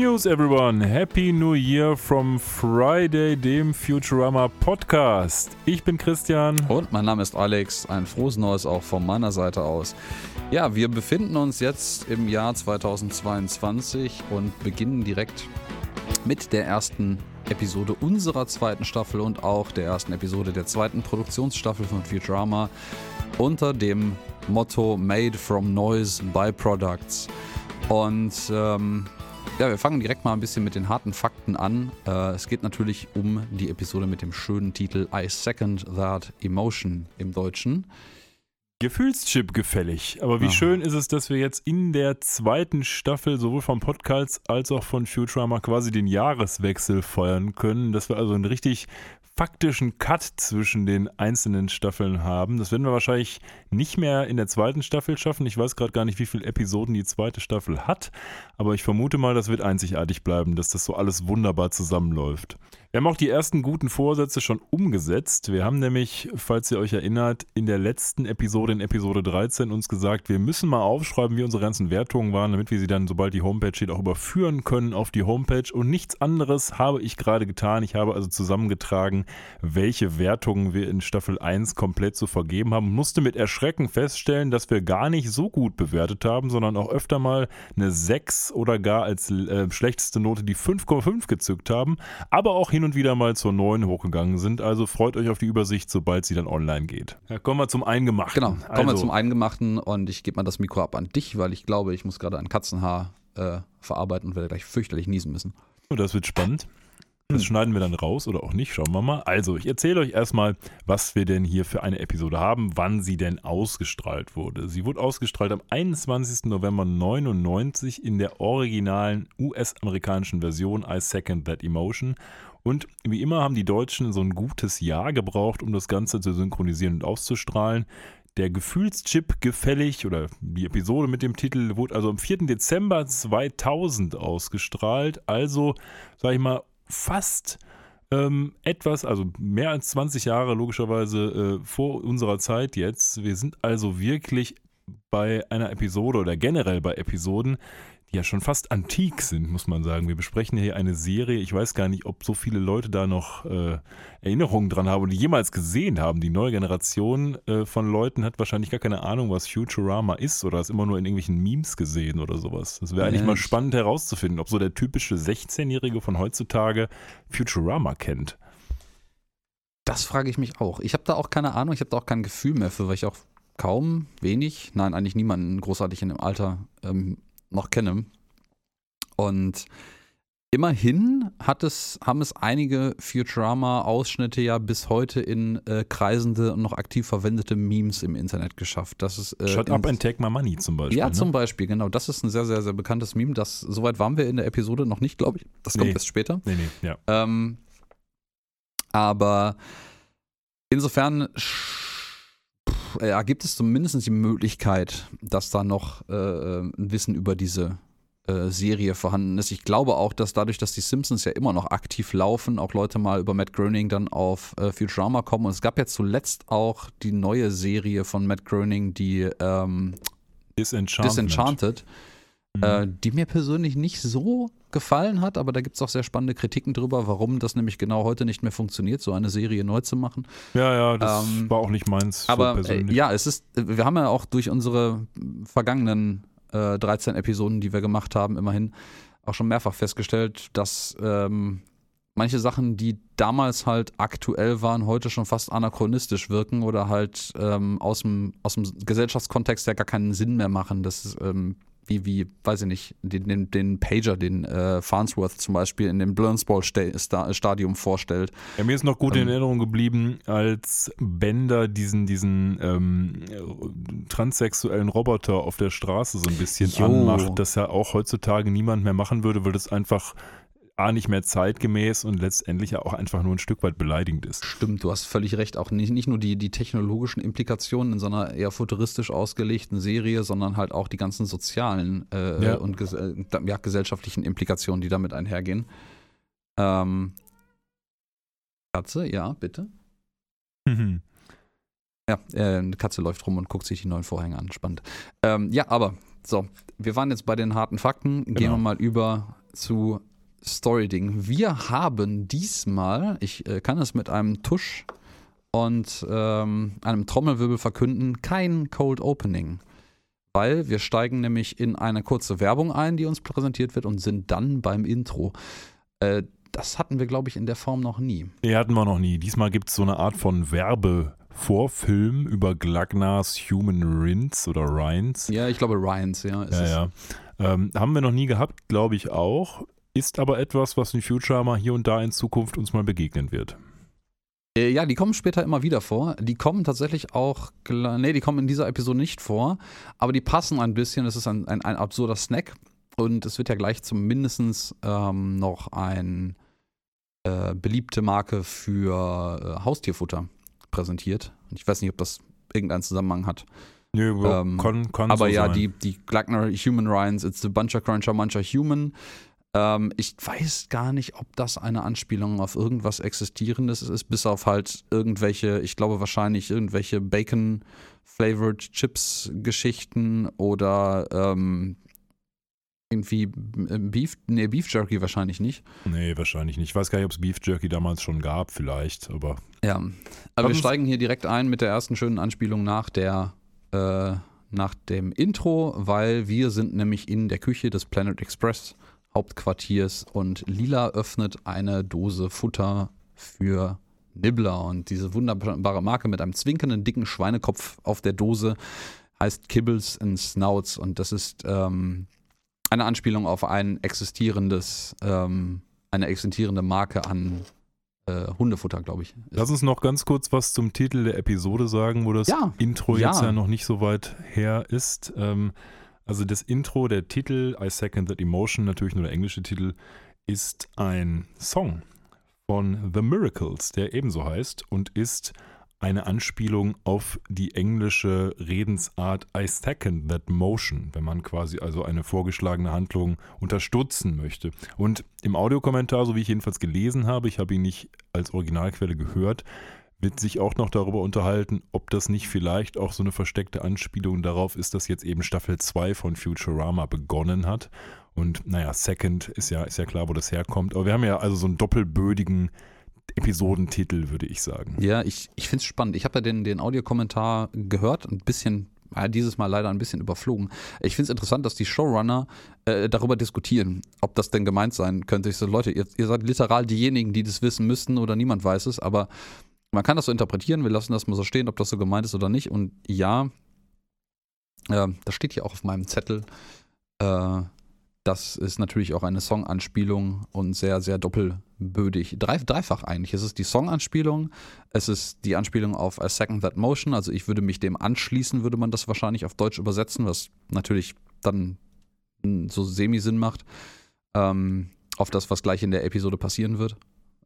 news, everyone. Happy New Year from Friday, dem Futurama Podcast. Ich bin Christian. Und mein Name ist Alex. Ein frohes Neues auch von meiner Seite aus. Ja, wir befinden uns jetzt im Jahr 2022 und beginnen direkt mit der ersten Episode unserer zweiten Staffel und auch der ersten Episode der zweiten Produktionsstaffel von Futurama unter dem Motto Made from Noise Byproducts. Und ähm, ja, wir fangen direkt mal ein bisschen mit den harten Fakten an. Äh, es geht natürlich um die Episode mit dem schönen Titel I Second That Emotion im Deutschen. Gefühlschip gefällig. Aber wie Aha. schön ist es, dass wir jetzt in der zweiten Staffel sowohl vom Podcast als auch von Futurama quasi den Jahreswechsel feiern können. Dass wir also einen richtig faktischen Cut zwischen den einzelnen Staffeln haben. Das werden wir wahrscheinlich nicht mehr in der zweiten Staffel schaffen. Ich weiß gerade gar nicht, wie viele Episoden die zweite Staffel hat, aber ich vermute mal, das wird einzigartig bleiben, dass das so alles wunderbar zusammenläuft. Wir haben auch die ersten guten Vorsätze schon umgesetzt. Wir haben nämlich, falls ihr euch erinnert, in der letzten Episode, in Episode 13, uns gesagt, wir müssen mal aufschreiben, wie unsere ganzen Wertungen waren, damit wir sie dann, sobald die Homepage steht, auch überführen können auf die Homepage. Und nichts anderes habe ich gerade getan. Ich habe also zusammengetragen, welche Wertungen wir in Staffel 1 komplett zu vergeben haben. Musste mit Erschrecken feststellen, dass wir gar nicht so gut bewertet haben, sondern auch öfter mal eine 6 oder gar als äh, schlechteste Note die 5,5 gezückt haben, aber auch hin und wieder mal zur 9 hochgegangen sind. Also freut euch auf die Übersicht, sobald sie dann online geht. Ja, kommen wir zum Eingemachten. Genau, kommen wir also, zum Eingemachten und ich gebe mal das Mikro ab an dich, weil ich glaube, ich muss gerade ein Katzenhaar äh, verarbeiten und werde gleich fürchterlich niesen müssen. Oh, Das wird spannend. Das schneiden wir dann raus oder auch nicht, schauen wir mal. Also, ich erzähle euch erstmal, was wir denn hier für eine Episode haben, wann sie denn ausgestrahlt wurde. Sie wurde ausgestrahlt am 21. November 99 in der originalen US-amerikanischen Version I Second That Emotion. Und wie immer haben die Deutschen so ein gutes Jahr gebraucht, um das Ganze zu synchronisieren und auszustrahlen. Der Gefühlschip gefällig oder die Episode mit dem Titel wurde also am 4. Dezember 2000 ausgestrahlt. Also, sag ich mal, fast ähm, etwas, also mehr als 20 Jahre logischerweise äh, vor unserer Zeit jetzt. Wir sind also wirklich bei einer Episode oder generell bei Episoden, die ja schon fast antik sind, muss man sagen. Wir besprechen hier eine Serie. Ich weiß gar nicht, ob so viele Leute da noch äh, Erinnerungen dran haben und die jemals gesehen haben. Die neue Generation äh, von Leuten hat wahrscheinlich gar keine Ahnung, was Futurama ist oder es immer nur in irgendwelchen Memes gesehen oder sowas. Das wäre eigentlich Ja, mal spannend herauszufinden, ob so der typische 16-Jährige von heutzutage Futurama kennt. Das frage ich mich auch. Ich habe da auch keine Ahnung, ich habe da auch kein Gefühl mehr für, weil ich auch kaum, wenig, nein, eigentlich niemanden großartig in dem Alter ähm, noch kenne. Und immerhin hat es, haben es einige Futurama-Ausschnitte ja bis heute in äh, kreisende und noch aktiv verwendete Memes im Internet geschafft. Das ist, äh, Shut up and take my money zum Beispiel. Ja, ne? zum Beispiel, genau. Das ist ein sehr, sehr, sehr bekanntes Meme. Das, soweit waren wir in der Episode noch nicht, glaube ich. Das kommt Nee. erst später. Nee, nee, ja. Ähm, aber insofern pff, ja, gibt es zumindest die Möglichkeit, dass da noch äh, ein Wissen über diese äh, Serie vorhanden ist. Ich glaube auch, dass dadurch, dass die Simpsons ja immer noch aktiv laufen, auch Leute mal über Matt Groening dann auf äh, Futurama kommen. Und es gab ja zuletzt auch die neue Serie von Matt Groening, die ähm, Disenchantment. Disenchanted Mhm. äh, die mir persönlich nicht so gefallen hat, aber da gibt es auch sehr spannende Kritiken drüber, warum das nämlich genau heute nicht mehr funktioniert, so eine Serie neu zu machen. ja, ja, das ähm, war auch nicht meins. so Aber äh, persönlich. ja, es ist, wir haben ja auch durch unsere vergangenen äh, 13 Episoden, die wir gemacht haben, immerhin auch schon mehrfach festgestellt, dass ähm, manche Sachen, die damals halt aktuell waren, heute schon fast anachronistisch wirken oder halt ähm, aus, dem, aus dem Gesellschaftskontext ja gar keinen Sinn mehr machen. Das ist ähm, wie, wie, weiß ich nicht, den, den, Pager, den äh, Farnsworth zum Beispiel in dem Blurnsball-Stadium vorstellt. Ja, mir ist noch gut in Ähm, Erinnerung geblieben, als Bender diesen, diesen ähm, transsexuellen Roboter auf der Straße so ein bisschen Jo. anmacht, das ja auch heutzutage niemand mehr machen würde, weil das einfach A, nicht mehr zeitgemäß und letztendlich ja auch einfach nur ein Stück weit beleidigend ist. Stimmt, du hast völlig recht. Auch nicht, nicht nur die, die technologischen Implikationen in so einer eher futuristisch ausgelegten Serie, sondern halt auch die ganzen sozialen äh, Ja. und ges ja, gesellschaftlichen Implikationen, die damit einhergehen. Ähm, Katze, ja, bitte. Mhm. Ja, äh, eine Katze läuft rum und guckt sich die neuen Vorhänge an. Spannend. Ähm, ja, aber so, wir waren jetzt bei den harten Fakten. Gehen Genau. wir mal über zu Story-Ding. Wir haben diesmal, ich äh, kann es mit einem Tusch und ähm, einem Trommelwirbel verkünden, kein Cold Opening. Weil wir steigen nämlich in eine kurze Werbung ein, die uns präsentiert wird und sind dann beim Intro. Äh, das hatten wir, glaube ich, in der Form noch nie. Nee, hatten wir noch nie. Diesmal gibt es so eine Art von Werbevorfilm über Glagnars Human Rins oder Rhines. Ja, ich glaube Ryans, ja. Ja, ja. Ähm, haben wir noch nie gehabt, glaube ich auch. Ist aber etwas, was in Futurama hier und da in Zukunft uns mal begegnen wird. Äh, ja, die kommen später immer wieder vor. Die kommen tatsächlich auch, nee, die kommen in dieser Episode nicht vor, aber die passen ein bisschen. Es ist ein, ein, ein absurder Snack und es wird ja gleich zumindest ähm, noch ein äh, beliebte Marke für äh, Haustierfutter präsentiert. Ich weiß nicht, ob das irgendeinen Zusammenhang hat. Nö, ähm, kann, kann aber so ja, sein. die, die Glagner Human Ryans, it's the Buncher Cruncher Muncher Human. Ähm, ich weiß gar nicht, ob das eine Anspielung auf irgendwas Existierendes ist, bis auf halt irgendwelche, ich glaube wahrscheinlich irgendwelche Bacon-Flavored Chips-Geschichten oder ähm, irgendwie Beef, nee, Beef Jerky wahrscheinlich nicht. Nee, wahrscheinlich nicht. Ich weiß gar nicht, ob es Beef Jerky damals schon gab, vielleicht, aber. Ja, aber wir steigen hier direkt ein mit der ersten schönen Anspielung nach der, äh, nach dem Intro, weil wir sind nämlich in der Küche des Planet Express Hauptquartiers und Lila öffnet eine Dose Futter für Nibbler und diese wunderbare Marke mit einem zwinkernden dicken Schweinekopf auf der Dose heißt Kibbles and Snouts und das ist ähm, eine Anspielung auf ein existierendes, ähm, eine existierende Marke an äh, Hundefutter, glaube ich. Lass uns noch ganz kurz was zum Titel der Episode sagen, wo das Ja, Intro ja. jetzt ja noch nicht so weit her ist. Ähm, also das Intro, der Titel, I Second That Emotion, natürlich nur der englische Titel, ist ein Song von The Miracles, der ebenso heißt und ist eine Anspielung auf die englische Redensart I second that motion, wenn man quasi also eine vorgeschlagene Handlung unterstützen möchte. Und im Audiokommentar, so wie ich jedenfalls gelesen habe, ich habe ihn nicht als Originalquelle gehört, wird sich auch noch darüber unterhalten, ob das nicht vielleicht auch so eine versteckte Anspielung darauf ist, dass jetzt eben Staffel 2 von Futurama begonnen hat. Und naja, Second ist ja, ist ja klar, wo das herkommt. Aber wir haben ja also so einen doppelbödigen Episodentitel, würde ich sagen. Ja, ich, ich finde es spannend. Ich habe ja den, den Audiokommentar gehört, ein bisschen, ja, dieses Mal leider ein bisschen überflogen. Ich finde es interessant, dass die Showrunner äh, darüber diskutieren, ob das denn gemeint sein könnte. Ich so, Leute, ihr, ihr seid literal diejenigen, die das wissen müssten oder niemand weiß es, aber man kann das so interpretieren, wir lassen das mal so stehen, ob das so gemeint ist oder nicht. Und ja, äh, das steht hier auch auf meinem Zettel. Äh, das ist natürlich auch eine Song-Anspielung und sehr, sehr doppelbödig. Drei, dreifach eigentlich. Es ist die Song-Anspielung, es ist die Anspielung auf A Second That Motion. Also ich würde mich dem anschließen, würde man das wahrscheinlich auf Deutsch übersetzen, was natürlich dann so semi-Sinn macht. Ähm, auf das, was gleich in der Episode passieren wird,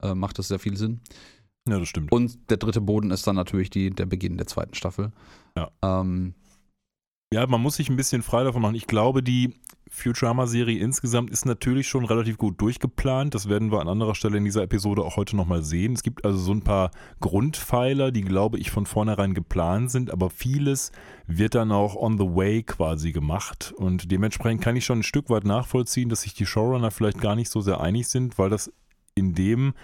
äh, macht das sehr viel Sinn. Ja, das stimmt. Und der dritte Boden ist dann natürlich die, der Beginn der zweiten Staffel. Ja. Ähm, Ja, man muss sich ein bisschen frei davon machen. Ich glaube, die Futurama-Serie insgesamt ist natürlich schon relativ gut durchgeplant. Das werden wir an anderer Stelle in dieser Episode auch heute nochmal sehen. Es gibt also so ein paar Grundpfeiler, die, glaube ich, von vornherein geplant sind, aber vieles wird dann auch on the way quasi gemacht. Und dementsprechend kann ich schon ein Stück weit nachvollziehen, dass sich die Showrunner vielleicht gar nicht so sehr einig sind, weil das in dem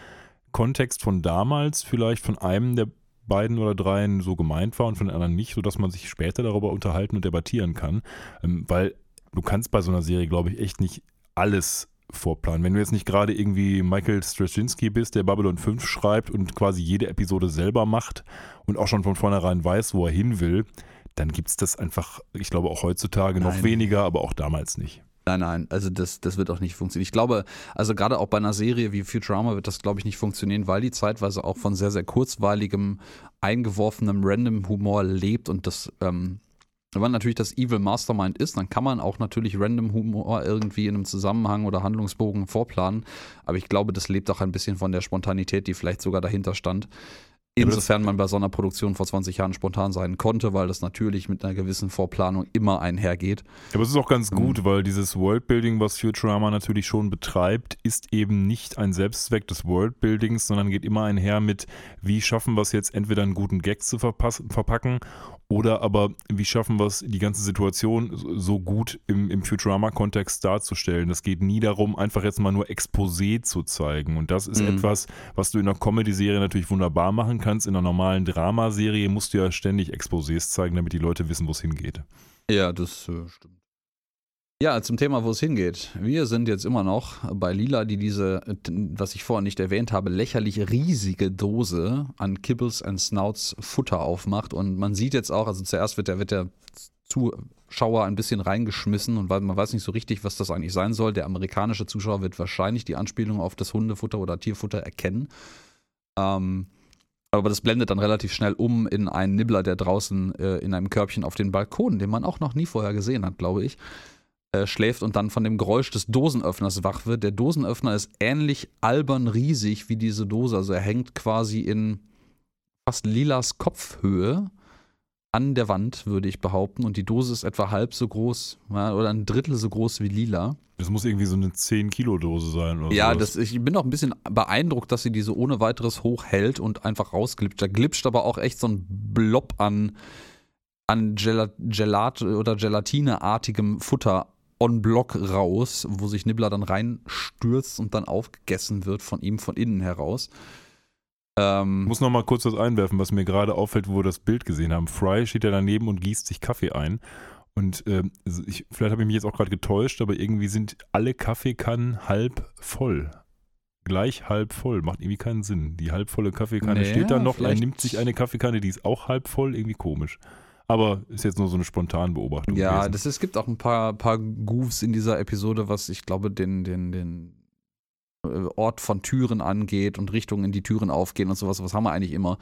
Kontext von damals vielleicht von einem der beiden oder dreien so gemeint war und von den anderen nicht, sodass man sich später darüber unterhalten und debattieren kann. Ähm, weil du kannst bei so einer Serie, glaube ich, echt nicht alles vorplanen. Wenn du jetzt nicht gerade irgendwie Michael Straczynski bist, der Babylon 5 schreibt und quasi jede Episode selber macht und auch schon von vornherein weiß, wo er hin will, dann gibt es das einfach, ich glaube auch heutzutage noch Nein. weniger, aber auch damals nicht. Nein, nein, also das, das wird auch nicht funktionieren. Ich glaube, also gerade auch bei einer Serie wie Futurama wird das, glaube ich, nicht funktionieren, weil die zeitweise auch von sehr, sehr kurzweiligem, eingeworfenem Random-Humor lebt und das, ähm, wenn man natürlich das Evil Mastermind ist, dann kann man auch natürlich Random-Humor irgendwie in einem Zusammenhang oder Handlungsbogen vorplanen. Aber ich glaube, das lebt auch ein bisschen von der Spontanität, die vielleicht sogar dahinter stand. Insofern man bei so einer Produktion vor 20 Jahren spontan sein konnte, weil das natürlich mit einer gewissen Vorplanung immer einhergeht. Aber es ist auch ganz gut, weil dieses Worldbuilding, was Futurama natürlich schon betreibt, ist eben nicht ein Selbstzweck des Worldbuildings, sondern geht immer einher mit, wie schaffen wir es jetzt entweder einen guten Gag zu verpacken oder aber, wie schaffen wir es, die ganze Situation so gut im, im Futurama-Kontext darzustellen? Es geht nie darum, einfach jetzt mal nur Exposé zu zeigen. Und das ist mhm. etwas, was du in einer Comedy-Serie natürlich wunderbar machen kannst. In einer normalen Dramaserie musst du ja ständig Exposés zeigen, damit die Leute wissen, wo es hingeht. Ja, das äh, stimmt. Ja, zum Thema, wo es hingeht. Wir sind jetzt immer noch bei Lila, die diese, was ich vorher nicht erwähnt habe, lächerlich riesige Dose an Kibbles and Snouts Futter aufmacht. Und man sieht jetzt auch, also zuerst wird der, wird der Zuschauer ein bisschen reingeschmissen und man weiß nicht so richtig, was das eigentlich sein soll. Der amerikanische Zuschauer wird wahrscheinlich die Anspielung auf das Hundefutter oder Tierfutter erkennen. Ähm, aber das blendet dann relativ schnell um in einen Nibbler, der draußen äh, in einem Körbchen auf den Balkon, den man auch noch nie vorher gesehen hat, glaube ich, äh, schläft und dann von dem Geräusch des Dosenöffners wach wird. Der Dosenöffner ist ähnlich albern riesig wie diese Dose. Also er hängt quasi in fast lilas Kopfhöhe an der Wand, würde ich behaupten. Und die Dose ist etwa halb so groß ja, oder ein Drittel so groß wie lila. Das muss irgendwie so eine 10-Kilo-Dose sein. Oder ja, das, ich bin auch ein bisschen beeindruckt, dass sie diese ohne weiteres hochhält und einfach rausglitscht. Da glitscht aber auch echt so ein Blob an, an Gelat, Gelat oder Gelatineartigem Futter on Block raus, wo sich Nibbler dann reinstürzt und dann aufgegessen wird von ihm von innen heraus. Ähm, ich muss noch mal kurz was einwerfen, was mir gerade auffällt, wo wir das Bild gesehen haben. Fry steht ja daneben und gießt sich Kaffee ein. Und äh, ich, vielleicht habe ich mich jetzt auch gerade getäuscht, aber irgendwie sind alle Kaffeekannen halb voll. Gleich halb voll. Macht irgendwie keinen Sinn. Die halbvolle Kaffeekanne nee, steht da noch. Er nimmt sich eine Kaffeekanne, die ist auch halb voll. Irgendwie komisch. Aber ist jetzt nur so eine spontane Beobachtung. Ja, das, es gibt auch ein paar, paar Goofs in dieser Episode, was ich glaube, den, den, den äh, Ort von Türen angeht und Richtungen in die Türen aufgehen und sowas. Was haben wir eigentlich immer?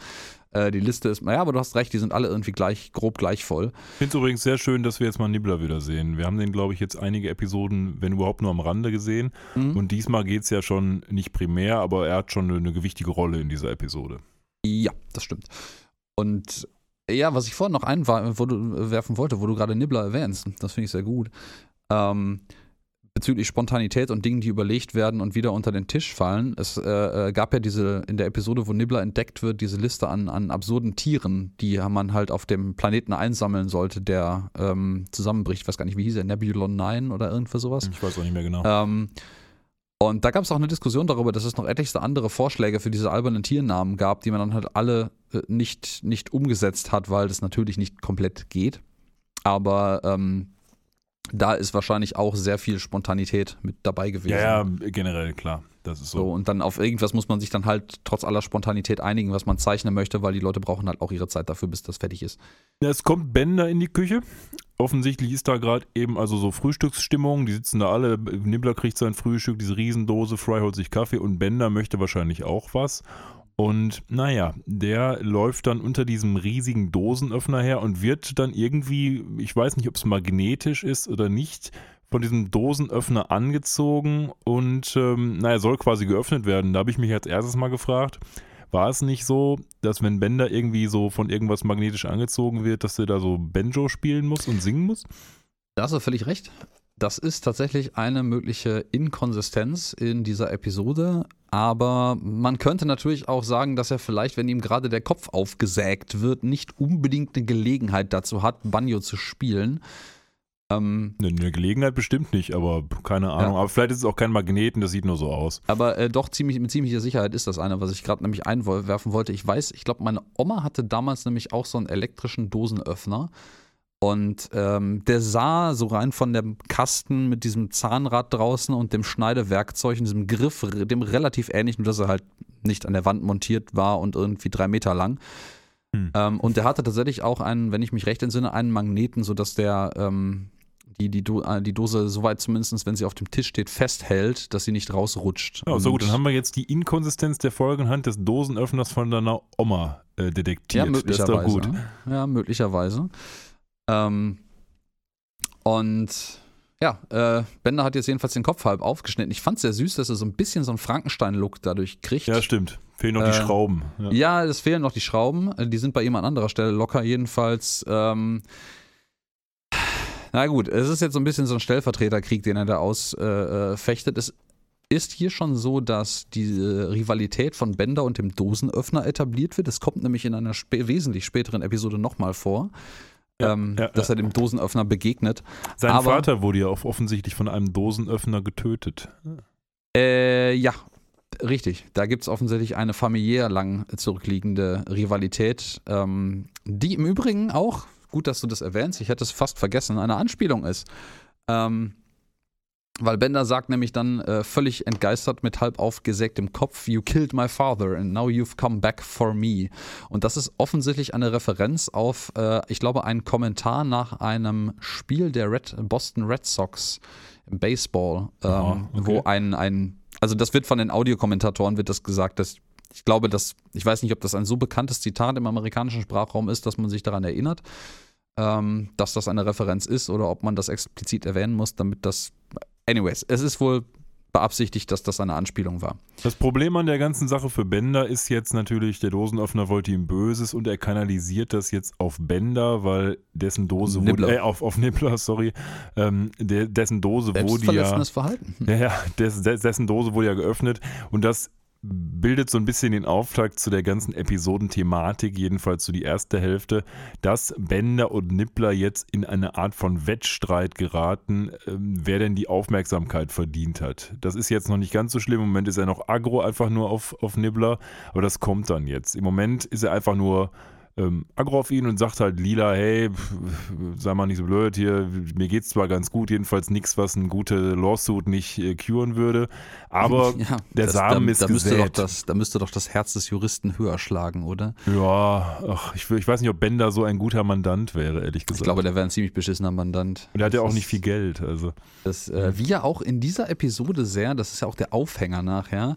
Äh, die Liste ist, naja, aber du hast recht, die sind alle irgendwie gleich, grob gleich voll. Ich finde es übrigens sehr schön, dass wir jetzt mal Nibbler wieder sehen. Wir haben den, glaube ich, jetzt einige Episoden, wenn überhaupt nur am Rande gesehen. Mhm. Und diesmal geht es ja schon nicht primär, aber er hat schon eine, eine gewichtige Rolle in dieser Episode. Ja, das stimmt. Und ja, was ich vorhin noch einwerfen wollte, wo du gerade Nibbler erwähnst, das finde ich sehr gut. Ähm, bezüglich Spontanität und Dingen, die überlegt werden und wieder unter den Tisch fallen. Es äh, äh, gab ja diese, in der Episode, wo Nibbler entdeckt wird, diese Liste an, an absurden Tieren, die man halt auf dem Planeten einsammeln sollte, der ähm, zusammenbricht. Ich weiß gar nicht, wie hieß er, Nebulon 9 oder irgendwas sowas? Ich weiß auch nicht mehr genau. Ähm, und da gab es auch eine Diskussion darüber, dass es noch etlichste andere Vorschläge für diese albernen Tiernamen gab, die man dann halt alle äh, nicht, nicht umgesetzt hat, weil das natürlich nicht komplett geht. Aber ähm, da ist wahrscheinlich auch sehr viel Spontanität mit dabei gewesen. Ja, ja, generell, klar. Das ist so. so. Und dann auf irgendwas muss man sich dann halt trotz aller Spontanität einigen, was man zeichnen möchte, weil die Leute brauchen halt auch ihre Zeit dafür, bis das fertig ist. Es kommt Bender in die Küche. Offensichtlich ist da gerade eben also so Frühstücksstimmung. Die sitzen da alle. Nibbler kriegt sein Frühstück, diese Riesendose. Fry holt sich Kaffee und Bender möchte wahrscheinlich auch was. Und naja, der läuft dann unter diesem riesigen Dosenöffner her und wird dann irgendwie, ich weiß nicht, ob es magnetisch ist oder nicht, von diesem Dosenöffner angezogen und ähm, naja, soll quasi geöffnet werden. Da habe ich mich als erstes mal gefragt, war es nicht so, dass wenn Bender irgendwie so von irgendwas magnetisch angezogen wird, dass er da so Banjo spielen muss und singen muss? Da hast du völlig recht. Das ist tatsächlich eine mögliche Inkonsistenz in dieser Episode. Aber man könnte natürlich auch sagen, dass er vielleicht, wenn ihm gerade der Kopf aufgesägt wird, nicht unbedingt eine Gelegenheit dazu hat, Banjo zu spielen. Ähm, eine Gelegenheit bestimmt nicht, aber keine Ahnung. Ja. Aber vielleicht ist es auch kein Magneten, das sieht nur so aus. Aber äh, doch ziemlich, mit ziemlicher Sicherheit ist das eine, was ich gerade nämlich einwerfen wollte. Ich weiß, ich glaube, meine Oma hatte damals nämlich auch so einen elektrischen Dosenöffner. Und ähm, der sah so rein von dem Kasten mit diesem Zahnrad draußen und dem Schneidewerkzeug und diesem Griff, dem relativ ähnlich, nur dass er halt nicht an der Wand montiert war und irgendwie drei Meter lang. Hm. Ähm, und der hatte tatsächlich auch einen, wenn ich mich recht entsinne, einen Magneten, sodass der ähm, die, die, Do äh, die Dose soweit zumindest, wenn sie auf dem Tisch steht, festhält, dass sie nicht rausrutscht. Ja, so gut, dann haben wir jetzt die Inkonsistenz der Folgenhand des Dosenöffners von deiner Oma äh, detektiert. Ja, möglicherweise. Das ist doch gut. Ja, möglicherweise. Ähm, und ja, äh, Bender hat jetzt jedenfalls den Kopf halb aufgeschnitten. Ich fand es sehr süß, dass er so ein bisschen so einen Frankenstein-Look dadurch kriegt. Ja, stimmt. Fehlen noch die Äh, Schrauben. Ja. Ja, es fehlen noch die Schrauben. Äh, Die sind bei ihm an anderer Stelle locker jedenfalls. Ähm, na gut, es ist jetzt so ein bisschen so ein Stellvertreterkrieg, den er da ausfechtet. Äh, äh, es ist hier schon so, dass diese Rivalität von Bender und dem Dosenöffner etabliert wird. Es kommt nämlich in einer spä wesentlich späteren Episode nochmal vor, Ja, ähm, ja, dass er dem Dosenöffner begegnet. Sein aber- Vater wurde ja auch offensichtlich von einem Dosenöffner getötet. Äh, ja, richtig. Da gibt es offensichtlich eine familiär lang zurückliegende Rivalität, ähm, die im Übrigen auch, gut, dass du das erwähnst, ich hätte es fast vergessen, eine Anspielung ist. Ähm, weil Bender sagt nämlich dann äh, völlig entgeistert mit halb aufgesägtem Kopf, You killed my father and now you've come back for me. Und das ist offensichtlich eine Referenz auf, äh, ich glaube, einen Kommentar nach einem Spiel der Red, Boston Red Sox im Baseball, ähm, Ah, okay. wo ein, ein, also das wird von den Audiokommentatoren wird das gesagt, dass ich glaube, dass, ich weiß nicht, ob das ein so bekanntes Zitat im amerikanischen Sprachraum ist, dass man sich daran erinnert, ähm, dass das eine Referenz ist oder ob man das explizit erwähnen muss, damit das. Anyways, es ist wohl beabsichtigt, dass das eine Anspielung war. Das Problem an der ganzen Sache für Bender ist jetzt natürlich, der Dosenöffner wollte ihm Böses und er kanalisiert das jetzt auf Bender, weil dessen Dose Nibbler. wurde, äh, auf, auf Nibbler, sorry, ähm, der, dessen Dose wurde ja, Verhalten. Ja, ja des, des, dessen Dose wurde ja geöffnet und das bildet so ein bisschen den Auftakt zu der ganzen Episodenthematik, jedenfalls zu die erste Hälfte, dass Bender und Nibbler jetzt in eine Art von Wettstreit geraten, ähm, wer denn die Aufmerksamkeit verdient hat. Das ist jetzt noch nicht ganz so schlimm. Im Moment ist er noch aggro einfach nur auf, auf Nibbler, aber das kommt dann jetzt. Im Moment ist er einfach nur ähm, aggro auf ihn und sagt halt Lila, hey, sei mal nicht so blöd hier, mir geht's zwar ganz gut, jedenfalls nichts, was eine gute Lawsuit nicht äh, curen würde, aber Ja, der das, Samen da, ist da müsste, doch gesät. das, da müsste doch das Herz des Juristen höher schlagen, oder? Ja, ach, ich, ich weiß nicht, ob Bender so ein guter Mandant wäre, ehrlich gesagt. Ich glaube, der wäre ein ziemlich beschissener Mandant. und er hat ja auch nicht ist- viel Geld, also. Das, äh, wie ja auch in dieser Episode sehr, das ist ja auch der Aufhänger nachher,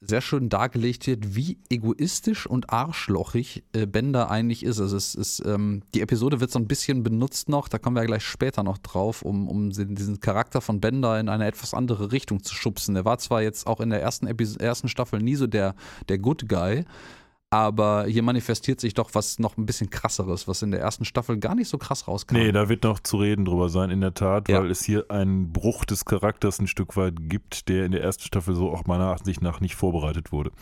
sehr schön dargelegt wird, wie egoistisch und arschlochig äh, Bender eigentlich ist. Also es ist, ähm, die Episode wird so ein bisschen benutzt noch, da kommen wir ja gleich später noch drauf, um, um diesen Charakter von Bender in eine etwas andere Richtung zu schubsen. Der war zwar jetzt auch in der ersten, Epis ersten Staffel nie so der, der Good Guy, aber hier manifestiert sich doch was noch ein bisschen krasseres, was in der ersten Staffel gar nicht so krass rauskam. Nee, da wird noch zu reden drüber sein, in der Tat, Ja. weil es hier einen Bruch des Charakters ein Stück weit gibt, der in der ersten Staffel so auch meiner Ansicht nach nicht vorbereitet wurde.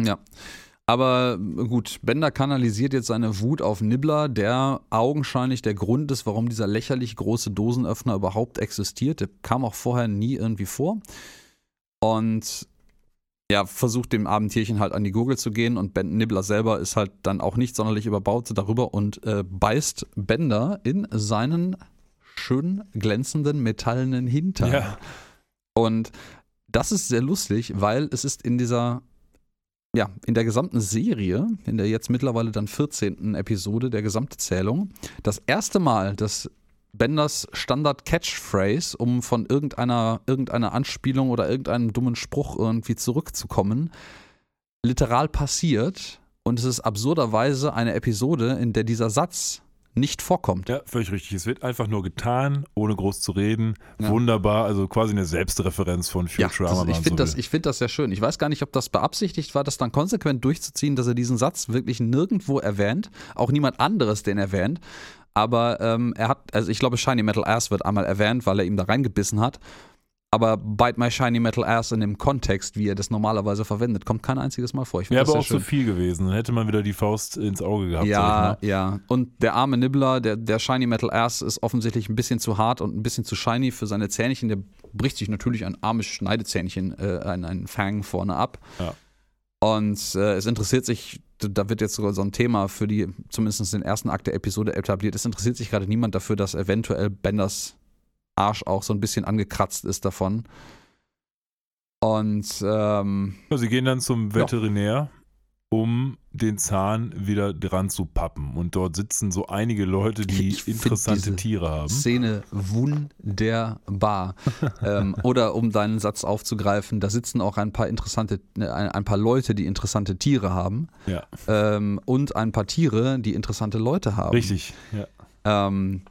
Ja. Aber gut, Bender kanalisiert jetzt seine Wut auf Nibbler, der augenscheinlich der Grund ist, warum dieser lächerlich große Dosenöffner überhaupt existiert. Der kam auch vorher nie irgendwie vor. Und ja, versucht dem armen Tierchen halt an die Gurgel zu gehen und Ben Nibbler selber ist halt dann auch nicht sonderlich überbaut darüber und äh, beißt Bender in seinen schön glänzenden metallenen Hintern. Ja. Und das ist sehr lustig, weil es ist in dieser, ja, in der gesamten Serie, in der jetzt mittlerweile dann 14. Episode der Gesamtzählung, das erste Mal, dass Benders Standard-Catchphrase, um von irgendeiner, irgendeiner Anspielung oder irgendeinem dummen Spruch irgendwie zurückzukommen, literal passiert. Und es ist absurderweise eine Episode, in der dieser Satz nicht vorkommt. Ja, völlig richtig. Es wird einfach nur getan, ohne groß zu reden. Ja. Wunderbar, also quasi eine Selbstreferenz von Ja, Futurama. das, wenn ich finde so das, ich find das sehr schön. Ich weiß gar nicht, ob das beabsichtigt war, das dann konsequent durchzuziehen, dass er diesen Satz wirklich nirgendwo erwähnt, auch niemand anderes den erwähnt. Aber ähm, er hat, also ich glaube, Shiny Metal Ass wird einmal erwähnt, weil er ihm da reingebissen hat. Aber Bite My Shiny Metal Ass in dem Kontext, wie er das normalerweise verwendet, kommt kein einziges Mal vor. Wäre aber auch zu schön. viel gewesen. Dann hätte man wieder die Faust ins Auge gehabt. Ja, ja. Und der arme Nibbler, der, der Shiny Metal Ass, ist offensichtlich ein bisschen zu hart und ein bisschen zu shiny für seine Zähnchen. Der bricht sich natürlich ein armes Schneidezähnchen, äh, ein, ein Fang vorne ab. Ja. Und äh, es interessiert sich, da wird jetzt sogar so ein Thema für die, zumindest den ersten Akt der Episode etabliert. Es interessiert sich gerade niemand dafür, dass eventuell Benders Arsch auch so ein bisschen angekratzt ist davon. Und ähm, Ja, Sie gehen dann zum Veterinär, um den Zahn wieder dran zu pappen. Und dort sitzen so einige Leute, die Ich interessante Tiere haben. Szene wunderbar. ähm, oder um deinen Satz aufzugreifen, da sitzen auch ein paar interessante, ein, ein paar Leute, die interessante Tiere haben. Ja, Ähm, und ein paar Tiere, die interessante Leute haben. richtig. Ja. Ähm,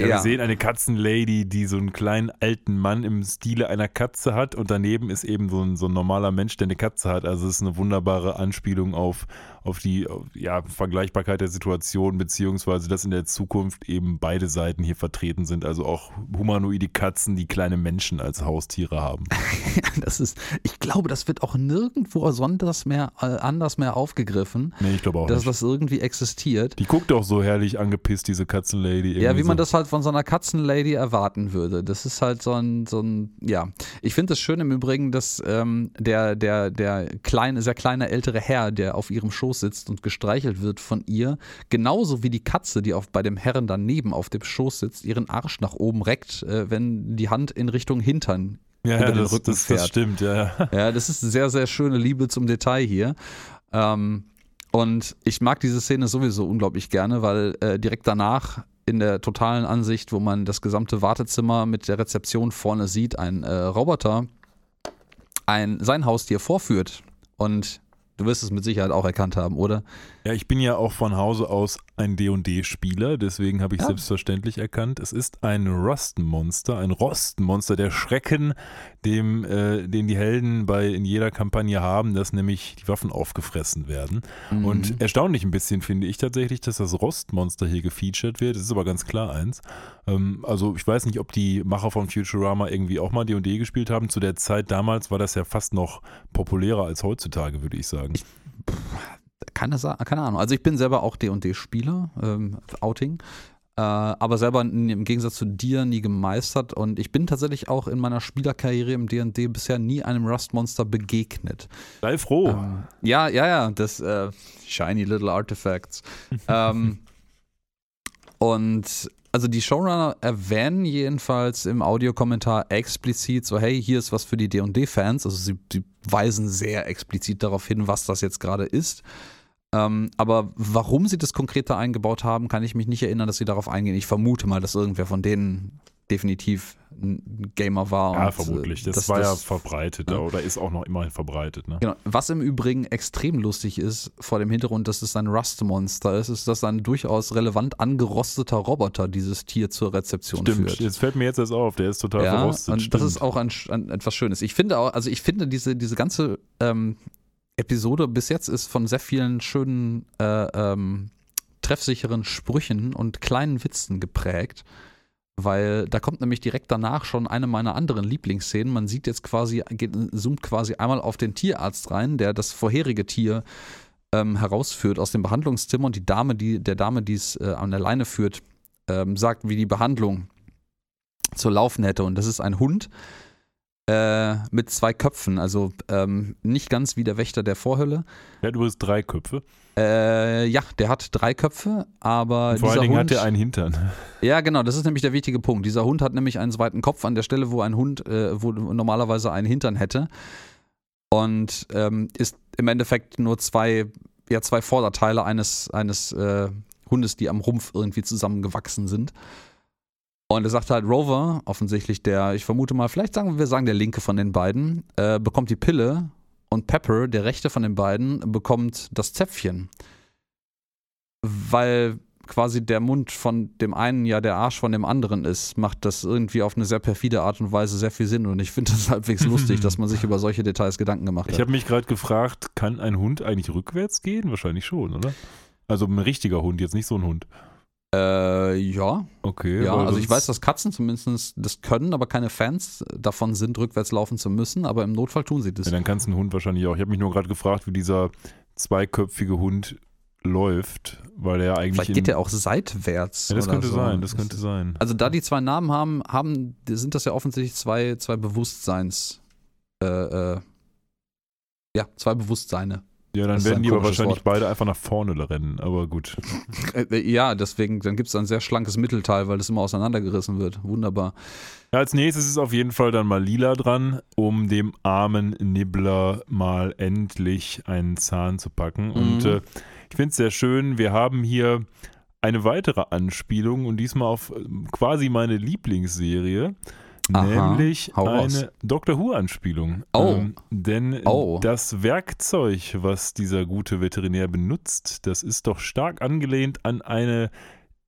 Ja, Ja. Wir sehen eine Katzenlady, die so einen kleinen alten Mann im Stile einer Katze hat und daneben ist eben so ein, so ein normaler Mensch, der eine Katze hat. Also es ist eine wunderbare Anspielung auf, auf die ja, Vergleichbarkeit der Situation, beziehungsweise dass in der Zukunft eben beide Seiten hier vertreten sind. Also auch humanoide Katzen, die kleine Menschen als Haustiere haben. Das ist, ich glaube, das wird auch nirgendwo sonst mehr, äh, anders mehr aufgegriffen, Nee, ich glaube auch dass nicht. das irgendwie existiert. Die guckt auch so herrlich angepisst, diese Katzenlady. Ja, wie man so. das halt von so einer Katzenlady erwarten würde. Das ist halt so ein, so ein ja. Ich finde es schön im Übrigen, dass ähm, der, der, der kleine, sehr kleine ältere Herr, der auf ihrem Schoß sitzt und gestreichelt wird von ihr, genauso wie die Katze, die auf, bei dem Herren daneben auf dem Schoß sitzt, ihren Arsch nach oben reckt, äh, wenn die Hand in Richtung Hintern ja, über ja, den das, Rücken das, das fährt. stimmt, ja. ja. Ja, das ist sehr, sehr schöne Liebe zum Detail hier. Ähm, und ich mag diese Szene sowieso unglaublich gerne, weil äh, direkt danach in der totalen Ansicht, wo man das gesamte Wartezimmer mit der Rezeption vorne sieht, ein äh, Roboter ein, sein Haustier vorführt. Und du wirst es mit Sicherheit auch erkannt haben, oder? Ja, ich bin ja auch von Hause aus ein D&D-Spieler, deswegen habe ich Ja. selbstverständlich erkannt, es ist ein Rustmonster, ein Rostmonster, der Schrecken, dem, äh, den die Helden bei in jeder Kampagne haben, dass nämlich die Waffen aufgefressen werden. Mhm. Und erstaunlich ein bisschen finde ich tatsächlich, dass das Rostmonster hier gefeatured wird. Das ist aber ganz klar eins. Ähm, also ich weiß nicht, ob die Macher von Futurama irgendwie auch mal D&D gespielt haben. Zu der Zeit damals war das ja fast noch populärer als heutzutage, würde ich sagen. Keine, keine Ahnung. Also ich bin selber auch D&D-Spieler, ähm, Outing, äh, aber selber im Gegensatz zu dir nie gemeistert und ich bin tatsächlich auch in meiner Spielerkarriere im D&D bisher nie einem Rust-Monster begegnet. Sei froh. Ähm, ja, ja, ja, das äh, shiny little artifacts. ähm, und also die Showrunner erwähnen jedenfalls im Audiokommentar explizit so, hey, hier ist was für die D&D-Fans. Also sie, sie weisen sehr explizit darauf hin, was das jetzt gerade ist. Ähm, aber warum sie das konkreter eingebaut haben, kann ich mich nicht erinnern, dass sie darauf eingehen. Ich vermute mal, dass irgendwer von denen definitiv ein Gamer war. Ja, und, äh, vermutlich. Das dass war ja das- verbreitet ja. oder ist auch noch immerhin verbreitet. Ne? Genau. Was im Übrigen extrem lustig ist, vor dem Hintergrund, dass es ein Rust-Monster ist, ist, dass ein durchaus relevant angerosteter Roboter dieses Tier zur Rezeption Stimmt, führt. jetzt fällt mir jetzt erst auf, der ist total ja, verrostet. und Stimmt. das ist auch ein, ein, etwas Schönes. Ich finde auch, also ich finde diese, diese ganze ähm, Episode bis jetzt ist von sehr vielen schönen, äh, ähm, treffsicheren Sprüchen und kleinen Witzen geprägt. Weil da kommt nämlich direkt danach schon eine meiner anderen Lieblingsszenen. Man sieht jetzt quasi, geht, zoomt quasi einmal auf den Tierarzt rein, der das vorherige Tier ähm, herausführt aus dem Behandlungszimmer und die Dame, die der Dame, die es äh, an der Leine führt, ähm, sagt, wie die Behandlung zu laufen hätte. Und das ist ein Hund äh, mit zwei Köpfen, also ähm, nicht ganz wie der Wächter der Vorhölle. der hat übrigens drei Köpfe. Äh, ja, der hat drei Köpfe, aber Und vor dieser allen Dingen Hund, hat er einen Hintern. ja, genau, das ist nämlich der wichtige Punkt. Dieser Hund hat nämlich einen zweiten Kopf an der Stelle, wo ein Hund, äh, wo normalerweise einen Hintern hätte. Und ähm, ist im Endeffekt nur zwei, ja, zwei Vorderteile eines, eines äh, Hundes, die am Rumpf irgendwie zusammengewachsen sind. Und er sagt halt, Rover, offensichtlich der, ich vermute mal, vielleicht sagen wir sagen der linke von den beiden, äh, bekommt die Pille und Pepper, der rechte von den beiden, bekommt das Zäpfchen. Weil quasi der Mund von dem einen ja der Arsch von dem anderen ist, macht das irgendwie auf eine sehr perfide Art und Weise sehr viel Sinn. Und ich finde das halbwegs lustig, dass man sich über solche Details Gedanken gemacht Ich hat. habe mich gerade gefragt, kann ein Hund eigentlich rückwärts gehen? Wahrscheinlich schon, oder? Also ein richtiger Hund, jetzt nicht so ein Hund. Äh, ja, Okay. ja. Also ich weiß, dass Katzen zumindest das können, aber keine Fans davon sind, rückwärts laufen zu müssen. Aber im Notfall tun sie das. Ja, dann kann es ein Hund wahrscheinlich auch. Ich habe mich nur gerade gefragt, wie dieser zweiköpfige Hund läuft, weil er eigentlich. Vielleicht geht er auch seitwärts. Ja, das könnte so. sein, das könnte sein. Also da die zwei Namen haben, haben sind das ja offensichtlich zwei, zwei Bewusstseins. Äh, äh, ja, zwei Bewusstseine. Ja, dann werden die aber wahrscheinlich Wort. beide einfach nach vorne rennen, aber gut. Äh, äh, ja, deswegen, dann gibt es ein sehr schlankes Mittelteil, weil das immer auseinandergerissen wird. Wunderbar. Ja, als nächstes ist auf jeden Fall dann mal Lila dran, um dem armen Nibbler mal endlich einen Zahn zu packen. Und Mhm. äh, ich finde es sehr schön, wir haben hier eine weitere Anspielung und diesmal auf äh, quasi meine Lieblingsserie. Aha, nämlich eine Doctor Who-Anspielung. Oh. denn Oh. das Werkzeug, was dieser gute Veterinär benutzt, das ist doch stark angelehnt an eine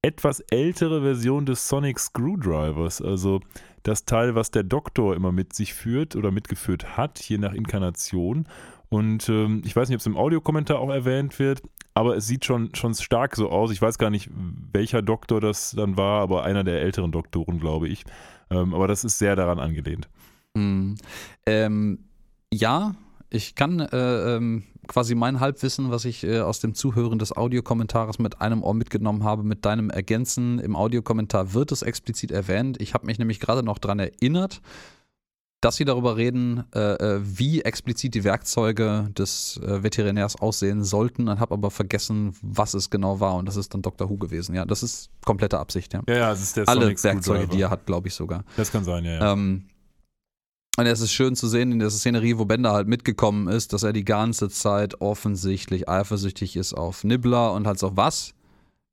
etwas ältere Version des Sonic Screwdrivers. Also das Teil, was der Doktor immer mit sich führt oder mitgeführt hat, je nach Inkarnation. Und ähm, ich weiß nicht, ob es im Audiokommentar auch erwähnt wird, aber es sieht schon, schon stark so aus. Ich weiß gar nicht, welcher Doktor das dann war, aber einer der älteren Doktoren, glaube ich. Ähm, aber das ist sehr daran angelehnt. Mhm. Ähm, ja, ich kann äh, ähm, quasi mein Halbwissen, was ich äh, aus dem Zuhören des Audiokommentares mit einem Ohr mitgenommen habe, mit deinem Ergänzen. Im Audiokommentar wird es explizit erwähnt. Ich habe mich nämlich gerade noch daran erinnert, dass sie darüber reden, äh, äh, wie explizit die Werkzeuge des äh, Veterinärs aussehen sollten, und habe aber vergessen, was es genau war. Und das ist dann Dr. Who gewesen. Ja, das ist komplette Absicht. Ja, ja, ja das ist der Alle Sonic Werkzeuge, die er hat, glaube ich sogar. Das kann sein, ja. ja. Ähm, und es ist schön zu sehen in der Szenerie, wo Bender halt mitgekommen ist, dass er die ganze Zeit offensichtlich eifersüchtig ist auf Nibbler und halt so, was?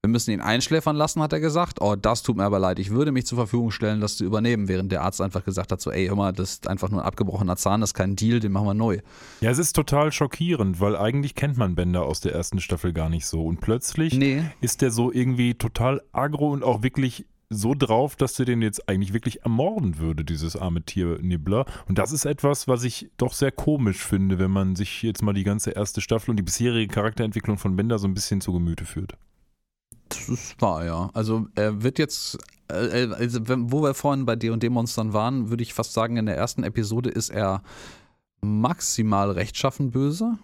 Wir müssen ihn einschläfern lassen, hat er gesagt. Oh, das tut mir aber leid. Ich würde mich zur Verfügung stellen, das zu übernehmen, während der Arzt einfach gesagt hat, so, ey, hör mal, das ist einfach nur ein abgebrochener Zahn, das ist kein Deal, den machen wir neu. ja, es ist total schockierend, weil eigentlich kennt man Bender aus der ersten Staffel gar nicht so. Und plötzlich Nee. ist der so irgendwie total aggro und auch wirklich so drauf, dass der den jetzt eigentlich wirklich ermorden würde, dieses arme Tier Nibbler. Und das ist etwas, was ich doch sehr komisch finde, wenn man sich jetzt mal die ganze erste Staffel und die bisherige Charakterentwicklung von Bender so ein bisschen zu Gemüte führt. Das ist ja. Also er wird jetzt, äh, äh, also wo wir vorhin bei D&D-Monstern waren, würde ich fast sagen, in der ersten Episode ist er maximal rechtschaffen böse.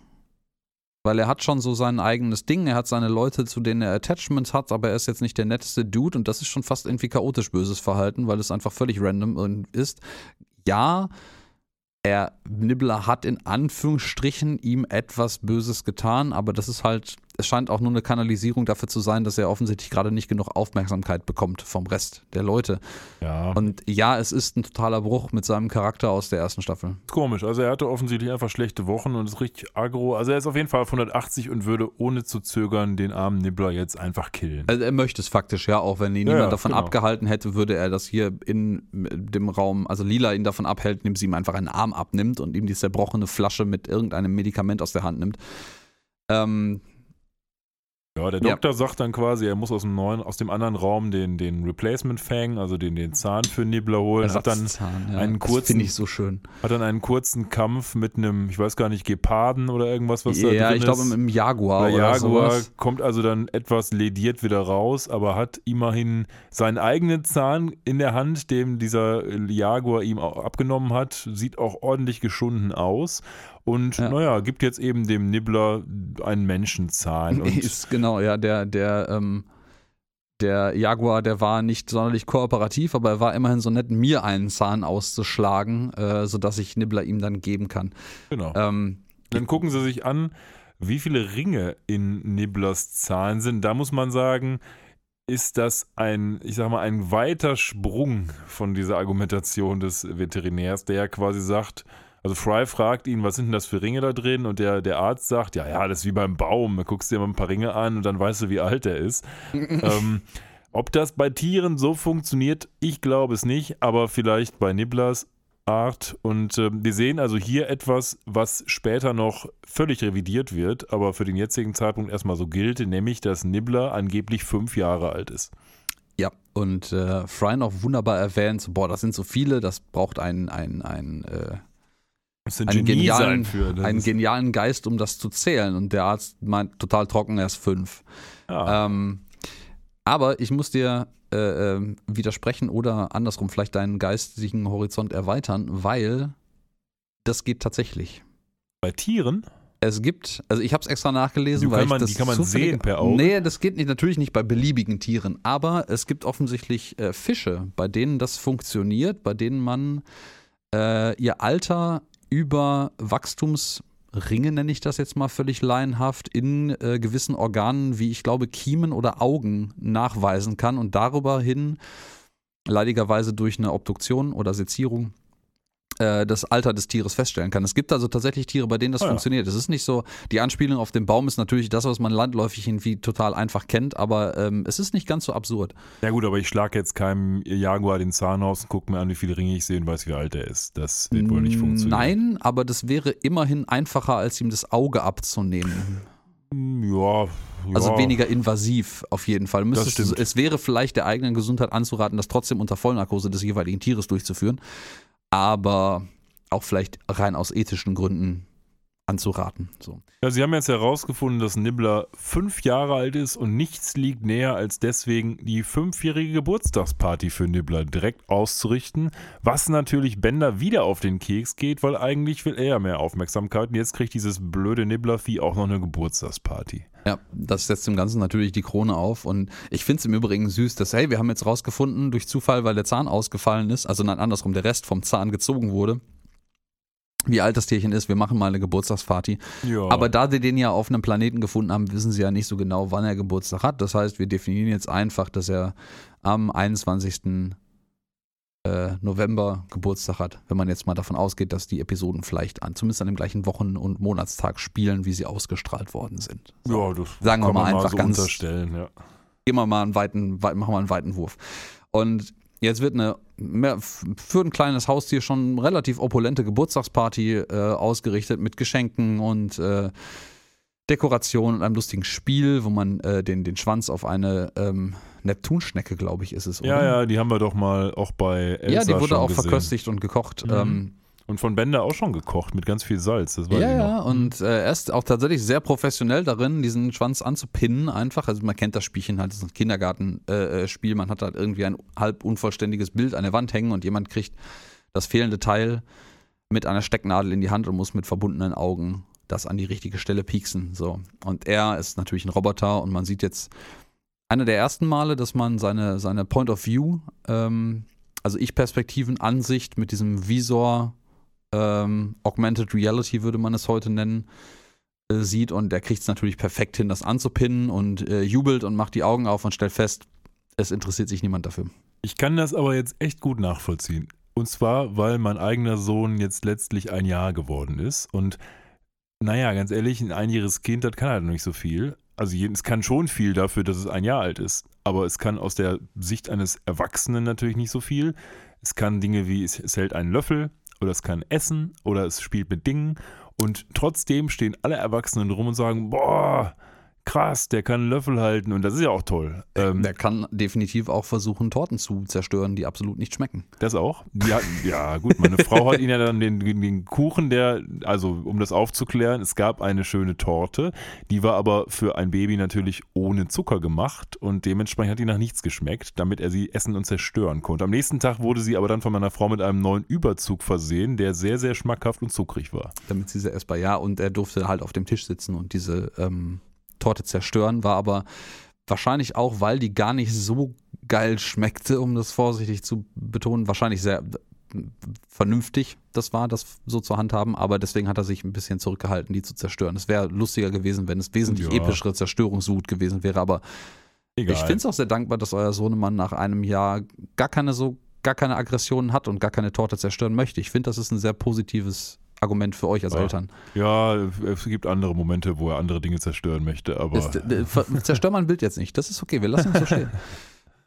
Weil er hat schon so sein eigenes Ding, er hat seine Leute, zu denen er Attachments hat, aber er ist jetzt nicht der netteste Dude und das ist schon fast irgendwie chaotisch böses Verhalten, weil es einfach völlig random ist. Ja, er, Nibbler hat in Anführungsstrichen ihm etwas Böses getan, aber das ist halt, es scheint auch nur eine Kanalisierung dafür zu sein, dass er offensichtlich gerade nicht genug Aufmerksamkeit bekommt vom Rest der Leute. Ja, Und ja, es ist ein totaler Bruch mit seinem Charakter aus der ersten Staffel. komisch. Also er hatte offensichtlich einfach schlechte Wochen und ist richtig aggro. Also er ist auf jeden Fall auf 180 und würde ohne zu zögern den armen Nibbler jetzt einfach killen. Also er möchte es faktisch, ja, auch wenn ihn Ja, niemand ja, davon genau. abgehalten hätte, würde er das hier in dem Raum, also Lila ihn davon abhält, indem sie ihm einfach einen Arm abnimmt und ihm die zerbrochene Flasche mit irgendeinem Medikament aus der Hand nimmt. Ähm, Ja, der Ja. Doktor sagt dann quasi, er muss aus dem neuen, aus dem anderen Raum den, den Replacement Fang, also den, den Zahn für Nibbler holen, hat dann, ja. einen Das kurzen- finde ich so schön. hat dann einen kurzen Kampf mit einem, ich weiß gar nicht, Geparden oder irgendwas, was da ja, drin ich glaube ist. im Jaguar Der Jaguar sowas. kommt also dann etwas lediert wieder raus, aber hat immerhin seinen eigenen Zahn in der Hand, dem dieser Jaguar ihm abgenommen hat. Sieht auch ordentlich geschunden aus. Und Ja. naja, gibt jetzt eben dem Nibbler einen Menschenzahn. Und Ist genau, ja, der, der, ähm, der Jaguar, der war nicht sonderlich kooperativ, aber er war immerhin so nett, mir einen Zahn auszuschlagen, äh, sodass ich Nibbler ihm dann geben kann. genau. Ähm, Dann gucken Sie sich an, wie viele Ringe in Nibblers Zahlen sind. Da muss man sagen, ist das ein, ich sag mal, ein weiter Sprung von dieser Argumentation des Veterinärs, der ja quasi sagt, also Fry fragt ihn, was sind denn das für Ringe da drin? Und der, der Arzt sagt, ja, ja, das ist wie beim Baum. Da guckst du dir mal ein paar Ringe an und dann weißt du, wie alt er ist. ähm, ob das bei Tieren so funktioniert, ich glaube es nicht, aber vielleicht bei Nibblers Art. Und ähm, wir sehen also hier etwas, was später noch völlig revidiert wird, aber für den jetzigen Zeitpunkt erstmal so gilt, nämlich, dass Nibbler angeblich fünf Jahre alt ist. ja, und äh, Fry noch wunderbar erwähnt, boah, das sind so viele, das braucht ein, ein, ein, äh, Das ist einen genialen, für. Einen genialen Geist, um das zu zählen. Und der Arzt meint total trocken, er ist fünf. ja. Ähm, aber ich muss dir äh, ähm, widersprechen oder andersrum vielleicht deinen geistigen Horizont erweitern, weil das geht tatsächlich. bei Tieren? Es gibt, also ich habe es extra nachgelesen, Die weil kann ich man- das die kann man zufällig- sehen per Auge? Nee, das geht nicht, natürlich nicht bei beliebigen Tieren, aber es gibt offensichtlich äh, Fische, bei denen das funktioniert, bei denen man äh, ihr Alter über Wachstumsringe, nenne ich das jetzt mal völlig laienhaft, in äh, gewissen Organen wie ich glaube Kiemen oder Augen nachweisen kann und darüber hin leidigerweise durch eine Obduktion oder Sezierung das Alter des Tieres feststellen kann. Es gibt also tatsächlich Tiere, bei denen das Ah ja. funktioniert. Es ist nicht so, die Anspielung auf den Baum ist natürlich das, was man landläufig irgendwie total einfach kennt, aber ähm, es ist nicht ganz so absurd. Ja gut, aber ich schlage jetzt keinem Jaguar den Zahn aus und gucke mir an, wie viele Ringe ich sehe und weiß, wie alt er ist. Das wird wohl nicht funktionieren. Nein, aber das wäre immerhin einfacher, als ihm das Auge abzunehmen. Ja, ja. Also weniger invasiv auf jeden Fall. Müsstest es wäre vielleicht der eigenen Gesundheit anzuraten, das trotzdem unter Vollnarkose des jeweiligen Tieres durchzuführen. Aber auch vielleicht rein aus ethischen Gründen anzuraten. So. Ja, sie haben jetzt herausgefunden, dass Nibbler fünf Jahre alt ist und nichts liegt näher, als deswegen die fünfjährige Geburtstagsparty für Nibbler direkt auszurichten, was natürlich Bender wieder auf den Keks geht, weil eigentlich will er ja mehr Aufmerksamkeit und jetzt kriegt dieses blöde Nibblervieh auch noch eine Geburtstagsparty. Ja, das setzt dem Ganzen natürlich die Krone auf. Und ich finde es im Übrigen süß, dass, hey, wir haben jetzt rausgefunden, durch Zufall, weil der Zahn ausgefallen ist, also nein, andersrum, der Rest vom Zahn gezogen wurde, wie alt das Tierchen ist, wir machen mal eine Geburtstagsparty. Ja. Aber da sie den ja auf einem Planeten gefunden haben, wissen sie ja nicht so genau, wann er Geburtstag hat. Das heißt, wir definieren jetzt einfach, dass er am 21. äh, November Geburtstag hat, wenn man jetzt mal davon ausgeht, dass die Episoden vielleicht an, zumindest an dem gleichen Wochen- und Monatstag spielen, wie sie ausgestrahlt worden sind. So. ja, das Sagen wir mal einfach so ganz- unterstellen. Ja. Gehen wir mal einen weiten, weit, machen wir einen weiten Wurf. Und jetzt wird eine für ein kleines Haustier schon relativ opulente Geburtstagsparty äh, ausgerichtet mit Geschenken und äh, Dekoration und einem lustigen Spiel, wo man äh, den, den Schwanz auf eine ähm, Neptunschnecke, glaube ich, ist es. Oder? ja, ja, die haben wir doch mal auch bei Elsa Ja, die wurde auch gesehen. verköstigt und gekocht. Mhm. Ähm, Und von Bender auch schon gekocht mit ganz viel Salz. Das weiß ja, ja, und äh, er ist auch tatsächlich sehr professionell darin, diesen Schwanz anzupinnen einfach. Also man kennt das Spielchen halt, das ist ein Kindergartenspiel. Äh, äh, man hat halt irgendwie ein halb unvollständiges Bild an der Wand hängen und jemand kriegt das fehlende Teil mit einer Stecknadel in die Hand und muss mit verbundenen Augen das an die richtige Stelle pieksen. So. Und er ist natürlich ein Roboter und man sieht jetzt einer der ersten Male, dass man seine, seine Point of View, ähm, also Ich-Perspektiven-Ansicht mit diesem Visor ähm, Augmented Reality würde man es heute nennen, äh, sieht und der kriegt es natürlich perfekt hin, das anzupinnen und äh, jubelt und macht die Augen auf und stellt fest, es interessiert sich niemand dafür. Ich kann das aber jetzt echt gut nachvollziehen. Und zwar, weil mein eigener Sohn jetzt letztlich ein Jahr geworden ist. Und naja, ganz ehrlich, ein einjähriges Kind, das kann halt noch nicht so viel. Also es kann schon viel dafür, dass es ein Jahr alt ist. Aber es kann aus der Sicht eines Erwachsenen natürlich nicht so viel. Es kann Dinge wie, es, es hält einen Löffel oder es kann essen oder es spielt mit Dingen. Und trotzdem stehen alle Erwachsenen rum und sagen, boah, krass, der kann einen Löffel halten. Und das ist ja auch toll. Ähm, Der kann definitiv auch versuchen, Torten zu zerstören, die absolut nicht schmecken. Das auch? Hatten, ja, gut, meine Frau hat ihnen ja dann den, den Kuchen, der, also um das aufzuklären, es gab eine schöne Torte, die war aber für ein Baby natürlich ohne Zucker gemacht und dementsprechend hat die nach nichts geschmeckt, damit er sie essen und zerstören konnte. Am nächsten Tag wurde sie aber dann von meiner Frau mit einem neuen Überzug versehen, der sehr, sehr schmackhaft und zuckrig war. damit sie sie essbar. Ja, und er durfte halt auf dem Tisch sitzen und diese ähm, Torte zerstören, war aber wahrscheinlich auch, weil die gar nicht so geil schmeckte, um das vorsichtig zu betonen, wahrscheinlich sehr äh, vernünftig das war, das so zu handhaben, aber deswegen hat er sich ein bisschen zurückgehalten, die zu zerstören. Es wäre lustiger gewesen, wenn es wesentlich Ja. epischere Zerstörungswut gewesen wäre, aber Egal. ich finde es auch sehr dankbar, dass euer Sohnemann nach einem Jahr gar keine so gar keine Aggressionen hat und gar keine Torte zerstören möchte. Ich finde, das ist ein sehr positives Argument für euch als Ja. Eltern. ja, es gibt andere Momente, wo er andere Dinge zerstören möchte, aber. Ist, zerstör mal ein Bild jetzt nicht. Das ist okay, wir lassen es so stehen.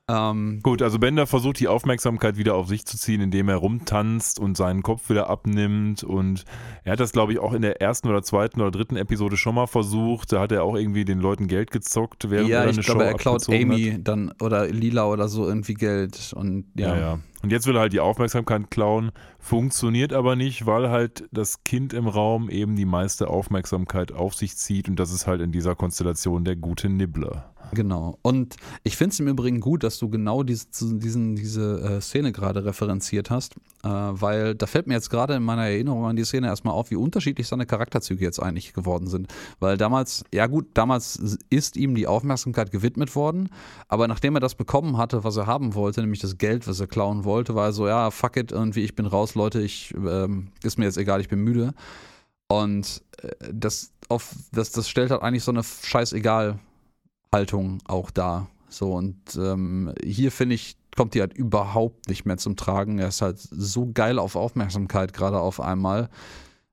ähm, Gut, also Bender versucht die Aufmerksamkeit wieder auf sich zu ziehen, indem er rumtanzt und seinen Kopf wieder abnimmt. Und er hat das, glaube ich, auch in der ersten oder zweiten oder dritten Episode schon mal versucht. Da hat er auch irgendwie den Leuten Geld gezockt, während ja, er ich eine glaube, Show er klaut Amy Hat. dann oder Lila oder so irgendwie Geld und ja. Ja, ja. Und jetzt will er halt die Aufmerksamkeit klauen, funktioniert aber nicht, weil halt das Kind im Raum eben die meiste Aufmerksamkeit auf sich zieht und das ist halt in dieser Konstellation der gute Nibbler. Genau. Und ich finde es im Übrigen gut, dass du genau diese, diesen, diese äh, Szene gerade referenziert hast, äh, weil da fällt mir jetzt gerade in meiner Erinnerung an die Szene erstmal auf, wie unterschiedlich seine Charakterzüge jetzt eigentlich geworden sind. Weil damals, ja gut, damals ist ihm die Aufmerksamkeit gewidmet worden, aber nachdem er das bekommen hatte, was er haben wollte, nämlich das Geld, was er klauen wollte, war er so, ja, fuck it, irgendwie, ich bin raus, Leute, ich, ähm, ist mir jetzt egal, ich bin müde. Und äh, das, auf, das, das stellt halt eigentlich so eine scheißegal Haltung auch da. So, und ähm, hier finde ich, kommt die halt überhaupt nicht mehr zum Tragen. Er ist halt so geil auf Aufmerksamkeit, gerade auf einmal,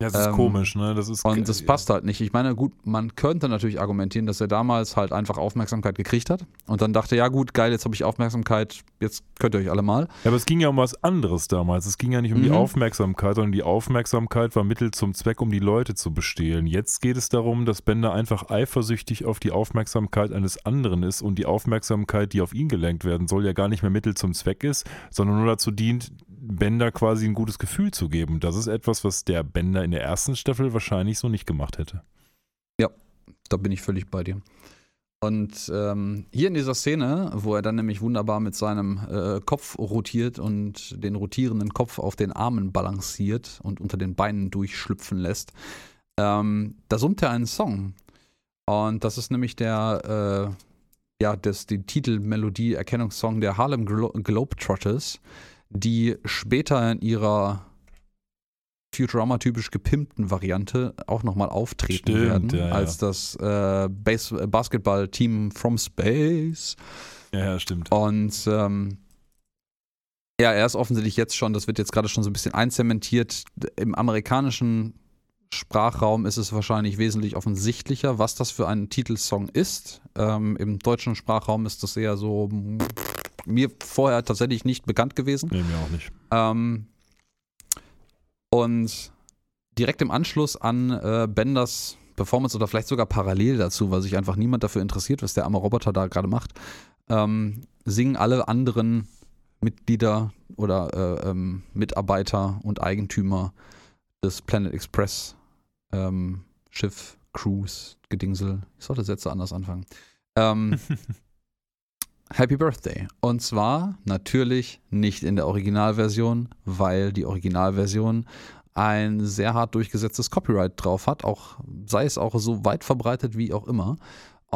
Ja, das ist Ähm, komisch, ne? Das ist Und das passt halt nicht. Ich meine, gut, man könnte natürlich argumentieren, dass er damals halt einfach Aufmerksamkeit gekriegt hat und dann dachte, ja gut, geil, jetzt habe ich Aufmerksamkeit, jetzt könnt ihr euch alle mal. Ja, aber es ging ja um was anderes damals. Es ging ja nicht um die Mhm. Aufmerksamkeit, sondern die Aufmerksamkeit war Mittel zum Zweck, um die Leute zu bestehlen. Jetzt geht es darum, dass Bender einfach eifersüchtig auf die Aufmerksamkeit eines anderen ist und die Aufmerksamkeit, die auf ihn gelenkt werden soll, ja gar nicht mehr Mittel zum Zweck ist, sondern nur dazu dient, Bender quasi ein gutes Gefühl zu geben. Das ist etwas, was der Bender in der ersten Staffel wahrscheinlich so nicht gemacht hätte. Da bin ich völlig bei dir. Und ähm, hier in dieser Szene, wo er dann nämlich wunderbar mit seinem äh, Kopf rotiert und den rotierenden Kopf auf den Armen balanciert und unter den Beinen durchschlüpfen lässt, ähm, da summt er einen Song. Und das ist nämlich der, äh, ja, das, die Titelmelodie-Erkennungssong der Harlem Glo Globetrotters, die später in ihrer Futurama-typisch gepimpten Variante auch nochmal auftreten Stimmt, werden, ja, ja. als das äh, Basketball-Team from Space. Ja, ja, stimmt. Und ähm, ja, er ist offensichtlich jetzt schon, das wird jetzt gerade schon so ein bisschen einzementiert. Im amerikanischen Sprachraum ist es wahrscheinlich wesentlich offensichtlicher, was das für ein Titelsong ist. Ähm, Im deutschen Sprachraum ist das eher so mm, mir vorher tatsächlich nicht bekannt gewesen. Nee, mir auch nicht. Ähm, und direkt im Anschluss an äh, Benders Performance oder vielleicht sogar parallel dazu, weil sich einfach niemand dafür interessiert, was der arme Roboter da gerade macht, ähm, singen alle anderen Mitglieder oder äh, ähm, Mitarbeiter und Eigentümer des Planet Express ähm, Schiff, Cruise, Gedingsel. Ich sollte Sätze anders anfangen. Ähm, Happy Birthday. Und zwar natürlich nicht in der Originalversion, weil die Originalversion ein sehr hart durchgesetztes Copyright drauf hat, auch sei es auch so weit verbreitet wie auch immer.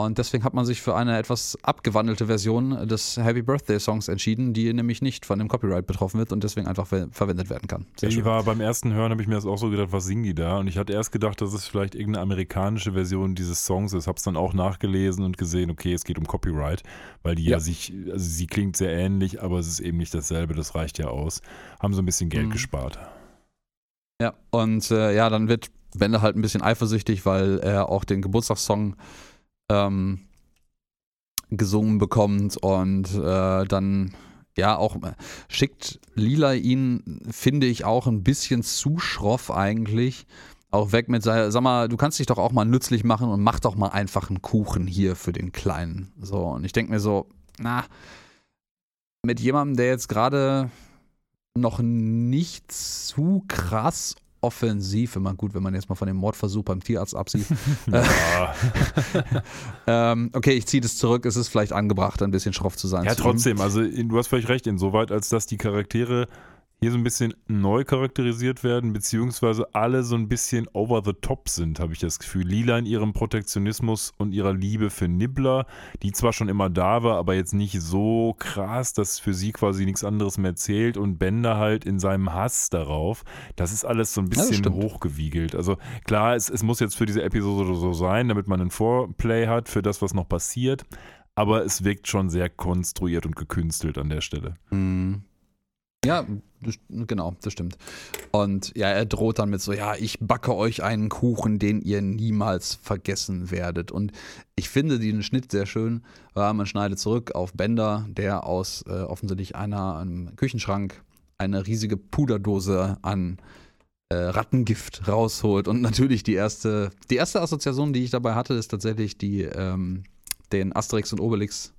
Und deswegen hat man sich für eine etwas abgewandelte Version des Happy Birthday Songs entschieden, die nämlich nicht von dem Copyright betroffen wird und deswegen einfach ver verwendet werden kann. Sehr ich schön. war beim ersten Hören, habe ich mir das auch so gedacht, was singen die da? Und ich hatte erst gedacht, dass es vielleicht irgendeine amerikanische Version dieses Songs ist. Habe es dann auch nachgelesen und gesehen, okay, es geht um Copyright, weil die ja, Ja. sich, also sie klingt sehr ähnlich, aber es ist eben nicht dasselbe, das reicht ja aus. Haben so ein bisschen Geld Mhm. gespart. Ja, und äh, ja, dann wird Bender halt ein bisschen eifersüchtig, weil er auch den Geburtstagssong ähm, gesungen bekommt und äh, dann ja auch äh, schickt Lila ihn, finde ich, auch ein bisschen zu schroff eigentlich. Auch weg mit, sei- sag mal, du kannst dich doch auch mal nützlich machen und mach doch mal einfach einen Kuchen hier für den Kleinen. So, und ich denke mir so, na, mit jemandem, der jetzt gerade noch nicht zu krass offensiv, wenn man gut, wenn man jetzt mal von dem Mordversuch beim Tierarzt absieht. Ja, ähm, okay, ich ziehe das zurück. Es ist vielleicht angebracht, ein bisschen schroff zu sein. ja zu ihm. trotzdem, also in, du hast völlig recht, insoweit, als dass die Charaktere hier so ein bisschen neu charakterisiert werden, beziehungsweise alle so ein bisschen over the top sind, habe ich das Gefühl. Lila in ihrem Protektionismus und ihrer Liebe für Nibbler, die zwar schon immer da war, aber jetzt nicht so krass, dass für sie quasi nichts anderes mehr zählt und Bender halt in seinem Hass darauf. Das ist alles so ein bisschen stimmt. hochgewiegelt. Also klar, es, es muss jetzt für diese Episode so sein, damit man einen Vorplay hat für das, was noch passiert. Aber es wirkt schon sehr konstruiert und gekünstelt an der Stelle. Mhm. Ja, genau, das stimmt. Und ja, er droht dann mit so, ja, ich backe euch einen Kuchen, den ihr niemals vergessen werdet. Und ich finde den Schnitt sehr schön, weil man schneidet zurück auf Bender, der aus äh, offensichtlich einer einem Küchenschrank eine riesige Puderdose an äh, Rattengift rausholt. Und natürlich die erste, die erste Assoziation, die ich dabei hatte, ist tatsächlich die, ähm, den Asterix und Obelix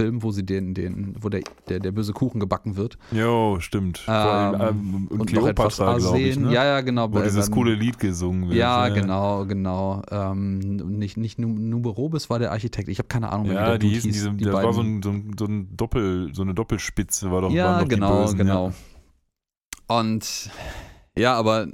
Film, wo sie den, den, wo der, der, der böse Kuchen gebacken wird. Jo, stimmt. Vor Ähm, allem, ähm, und, glaube ich, ne? Ja, ja, genau. Wo dieses Ähm, coole Lied gesungen wird. Ja, genau, genau. Ähm, nicht nicht Nu- Nuberobis war der Architekt. Ich habe keine Ahnung, wie Ja, der die hießen, hieß. diese, die das war so ein, so, ein, so ein Doppel, so eine Doppelspitze war doch, ja, doch genau, Bösen, genau. Ja. Und ja, aber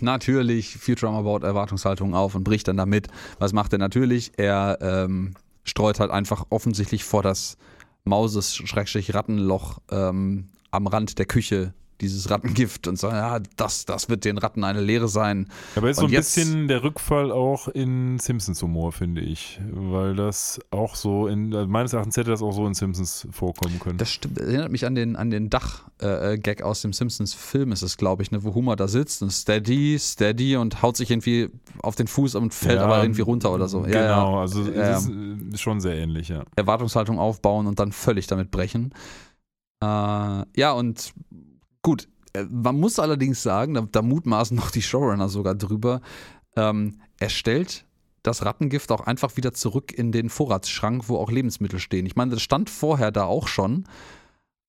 natürlich, Futurama baut Erwartungshaltungen auf und bricht dann damit. Was macht er natürlich? Er ähm, streut halt einfach offensichtlich vor das Mauses-Rattenloch ähm, am Rand der Küche dieses Rattengift und sagen, ja, das, das wird den Ratten eine Lehre sein. Aber ist so Und ein jetzt- bisschen der Rückfall auch in Simpsons Humor, finde ich. Weil das auch so in, also meines Erachtens hätte das auch so in Simpsons vorkommen können. Das stimmt, erinnert mich an den, an den Dach-Gag aus dem Simpsons-Film, ist es, glaube ich, ne, wo Homer da sitzt und steady, steady und haut sich irgendwie auf den Fuß und fällt Ja, aber irgendwie runter oder so. Genau, Ja, ja. also Ja, es ist äh, schon sehr ähnlich, ja. Erwartungshaltung aufbauen und dann völlig damit brechen. Äh, ja, und gut, äh, man muss allerdings sagen, da, da mutmaßen noch die Showrunner sogar drüber, ähm, er stellt das Rattengift auch einfach wieder zurück in den Vorratsschrank, wo auch Lebensmittel stehen. Ich meine, das stand vorher da auch schon,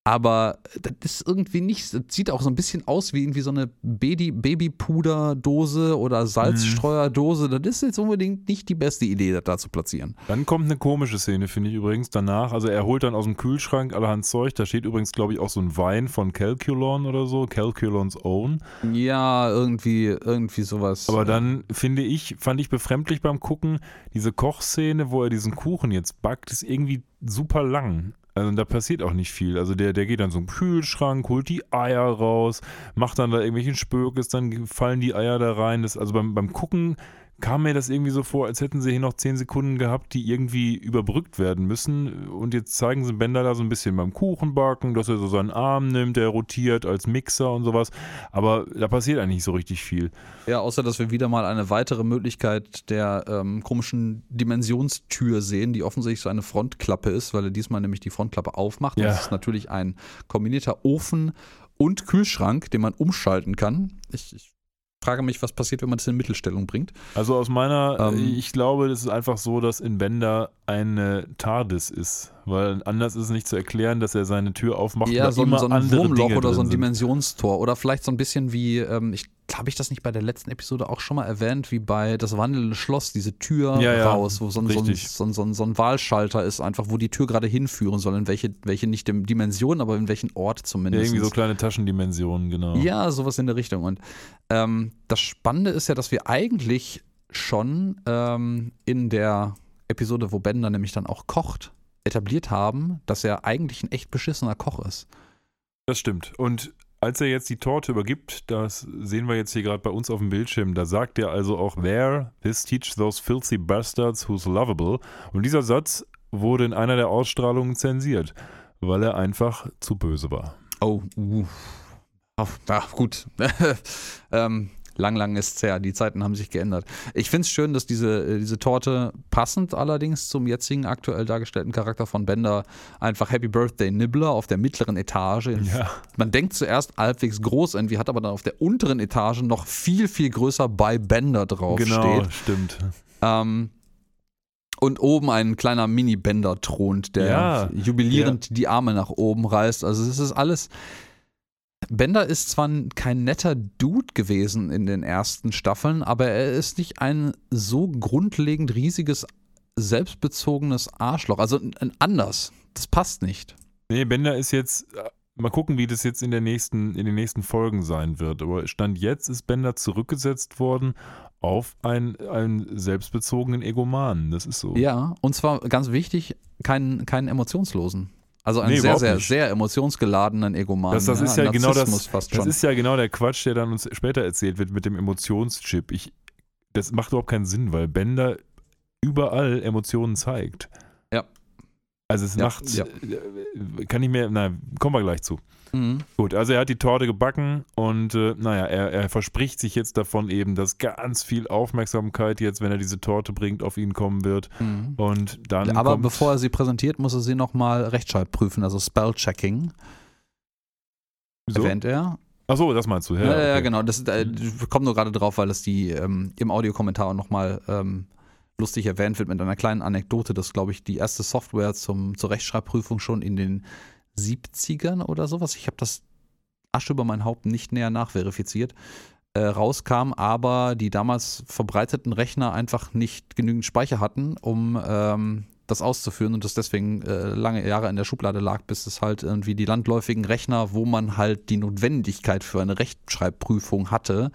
aber das ist irgendwie nicht, das sieht auch so ein bisschen aus wie irgendwie so eine Baby, Babypuderdose oder Salzstreuerdose. Das ist jetzt unbedingt nicht die beste Idee, das da zu platzieren. Dann kommt eine komische Szene, finde ich übrigens, danach. Also er holt dann aus dem Kühlschrank allerhand Zeug. Da steht übrigens, glaube ich, auch so ein Wein von Calculon oder so, Calculons Own. Ja, irgendwie, irgendwie sowas. Aber dann finde ich, fand ich befremdlich beim Gucken, diese Kochszene, wo er diesen Kuchen jetzt backt, ist irgendwie super lang. Also da passiert auch nicht viel. Also der, der geht dann im Kühlschrank, holt die Eier raus, macht dann da irgendwelchen Spökes, dann fallen die Eier da rein. Das, also beim, beim Gucken kam mir das irgendwie so vor, als hätten sie hier noch zehn Sekunden gehabt, die irgendwie überbrückt werden müssen. Und jetzt zeigen sie Bender da so ein bisschen beim Kuchenbacken, dass er so seinen Arm nimmt, der rotiert als Mixer und sowas. Aber da passiert eigentlich nicht so richtig viel. Ja, außer dass wir wieder mal eine weitere Möglichkeit der ähm, komischen Dimensionstür sehen, die offensichtlich so eine Frontklappe ist, weil er diesmal nämlich die Frontklappe aufmacht. Ja. Das ist natürlich ein kombinierter Ofen und Kühlschrank, den man umschalten kann. Ich, ich frage mich, was passiert, wenn man das in Mittelstellung bringt. Also aus meiner, Ähm, ich glaube, das ist einfach so, dass in Bender eine TARDIS ist. Weil anders ist es nicht zu erklären, dass er seine Tür aufmacht Ja, so so ein Wurmloch oder so ein. Dimensionstor. Oder vielleicht so ein bisschen wie, ähm, ich habe ich das nicht bei der letzten Episode auch schon mal erwähnt, wie bei das wandelnde Schloss, diese Tür Ja, ja, raus, wo so ein, so, ein, so, ein, so, ein, so ein Wahlschalter ist, einfach wo die Tür gerade hinführen soll, in welche, welche nicht Dimension, aber in welchen Ort Ja, zumindest. irgendwie so kleine Taschendimensionen, genau. Ja, sowas in der Richtung. Und ähm, das Spannende ist ja, dass wir eigentlich schon ähm, in der Episode, wo Bender nämlich dann auch kocht, etabliert haben, dass er eigentlich ein echt beschissener Koch ist. Das stimmt. Und als er jetzt die Torte übergibt, das sehen wir jetzt hier gerade bei uns auf dem Bildschirm, da sagt er also auch, there, this teach those filthy bastards who's lovable. Und dieser Satz wurde in einer der Ausstrahlungen zensiert, weil er einfach zu böse war. Oh, uh. Ach, gut. ähm, lang, lang ist's her. Die Zeiten haben sich geändert. Ich finde es schön, dass diese, äh, diese Torte passend allerdings zum jetzigen aktuell dargestellten Charakter von Bender einfach Happy Birthday Nibbler auf der mittleren Etage. Ja. Man denkt zuerst halbwegs groß irgendwie, hat aber dann auf der unteren Etage noch viel, viel größer bei Bender drauf Genau, steht. stimmt. Ähm, und oben ein kleiner Mini-Bender thront, der Ja, jubilierend die Arme nach oben reißt. Also es ist alles. Bender ist zwar ein- kein netter Dude gewesen in den ersten Staffeln, aber er ist nicht ein so grundlegend riesiges, selbstbezogenes Arschloch. Also anders. Das passt nicht. Nee, Bender ist jetzt, äh, mal gucken, wie das jetzt in, der nächsten, in den nächsten Folgen sein wird. Aber Stand jetzt ist Bender zurückgesetzt worden auf einen, einen selbstbezogenen Egomanen. Das ist so. Ja, und zwar ganz wichtig, keinen, keinen emotionslosen. Also einen Nee, sehr, sehr, sehr emotionsgeladenen Egoman. Das, das ist ja genau das, das ist ja genau der Quatsch, der dann uns später erzählt wird mit dem Emotionschip. Ich, das macht überhaupt keinen Sinn, weil Bender überall Emotionen zeigt. Ja. Also es Ja, macht, ja. äh, kann ich mir, na, kommen wir gleich zu. Mhm. Gut, also er hat die Torte gebacken und äh, naja, er, er verspricht sich jetzt davon eben, dass ganz viel Aufmerksamkeit jetzt, wenn er diese Torte bringt, auf ihn kommen wird. Mhm. Und dann Aber bevor er sie präsentiert, muss er sie nochmal Rechtschreib prüfen, also Spellchecking, so? erwähnt er. Achso, das meinst du, ja. Ja, ja, okay. genau. Das äh, ich komme nur gerade drauf, weil es die ähm, im Audiokommentar nochmal ähm, lustig erwähnt wird mit einer kleinen Anekdote, dass, glaube ich, die erste Software zum, zur Rechtschreibprüfung schon in den 70ern oder sowas, ich habe das Asche über mein Haupt nicht näher nachverifiziert, äh, rauskam, aber die damals verbreiteten Rechner einfach nicht genügend Speicher hatten, um ähm, das auszuführen und das deswegen äh, lange Jahre in der Schublade lag, bis es halt irgendwie die landläufigen Rechner, wo man halt die Notwendigkeit für eine Rechtschreibprüfung hatte,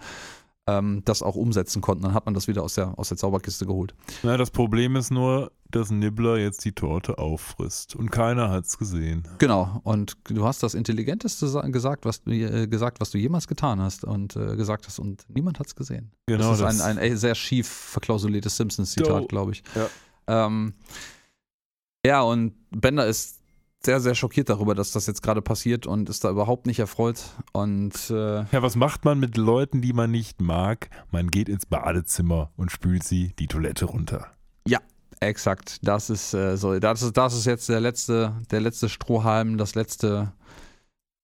ähm, das auch umsetzen konnten. Dann hat man das wieder aus der, aus der Zauberkiste geholt. Ja, das Problem ist nur, dass Nibbler jetzt die Torte auffrisst und keiner hat es gesehen. Genau, und du hast das Intelligenteste gesagt, was du, äh, gesagt, was du jemals getan hast und äh, gesagt hast und niemand hat es gesehen. Genau, das ist das- ein, ein sehr schief verklausuliertes Simpsons-Zitat, glaube ich. Ja. Ähm, ja, und Bender ist sehr, sehr schockiert darüber, dass das jetzt gerade passiert und ist da überhaupt nicht erfreut. Und äh, Ja, was macht man mit Leuten, die man nicht mag? Man geht ins Badezimmer und spült sie die Toilette runter. exakt, das ist äh, so, das ist, das ist jetzt der letzte, der letzte Strohhalm, das letzte,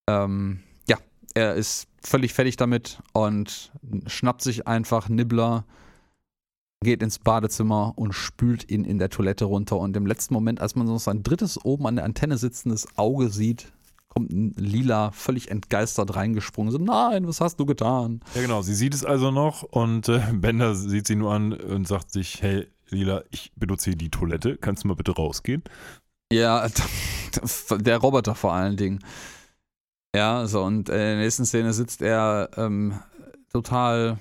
ähm, ja, er ist völlig fertig damit und schnappt sich einfach Nibbler, geht ins Badezimmer und spült ihn in der Toilette runter. Und im letzten Moment, als man so sein drittes oben an der Antenne sitzendes Auge sieht, kommt ein Lila völlig entgeistert reingesprungen. So, nein, was hast du getan? Ja, genau. Sie sieht es also noch und äh, Bender sieht sie nur an und sagt sich: Hey, Lila, ich benutze hier die Toilette. Kannst du mal bitte rausgehen? Ja, der Roboter vor allen Dingen. Ja, so, und in der nächsten Szene sitzt er ähm, total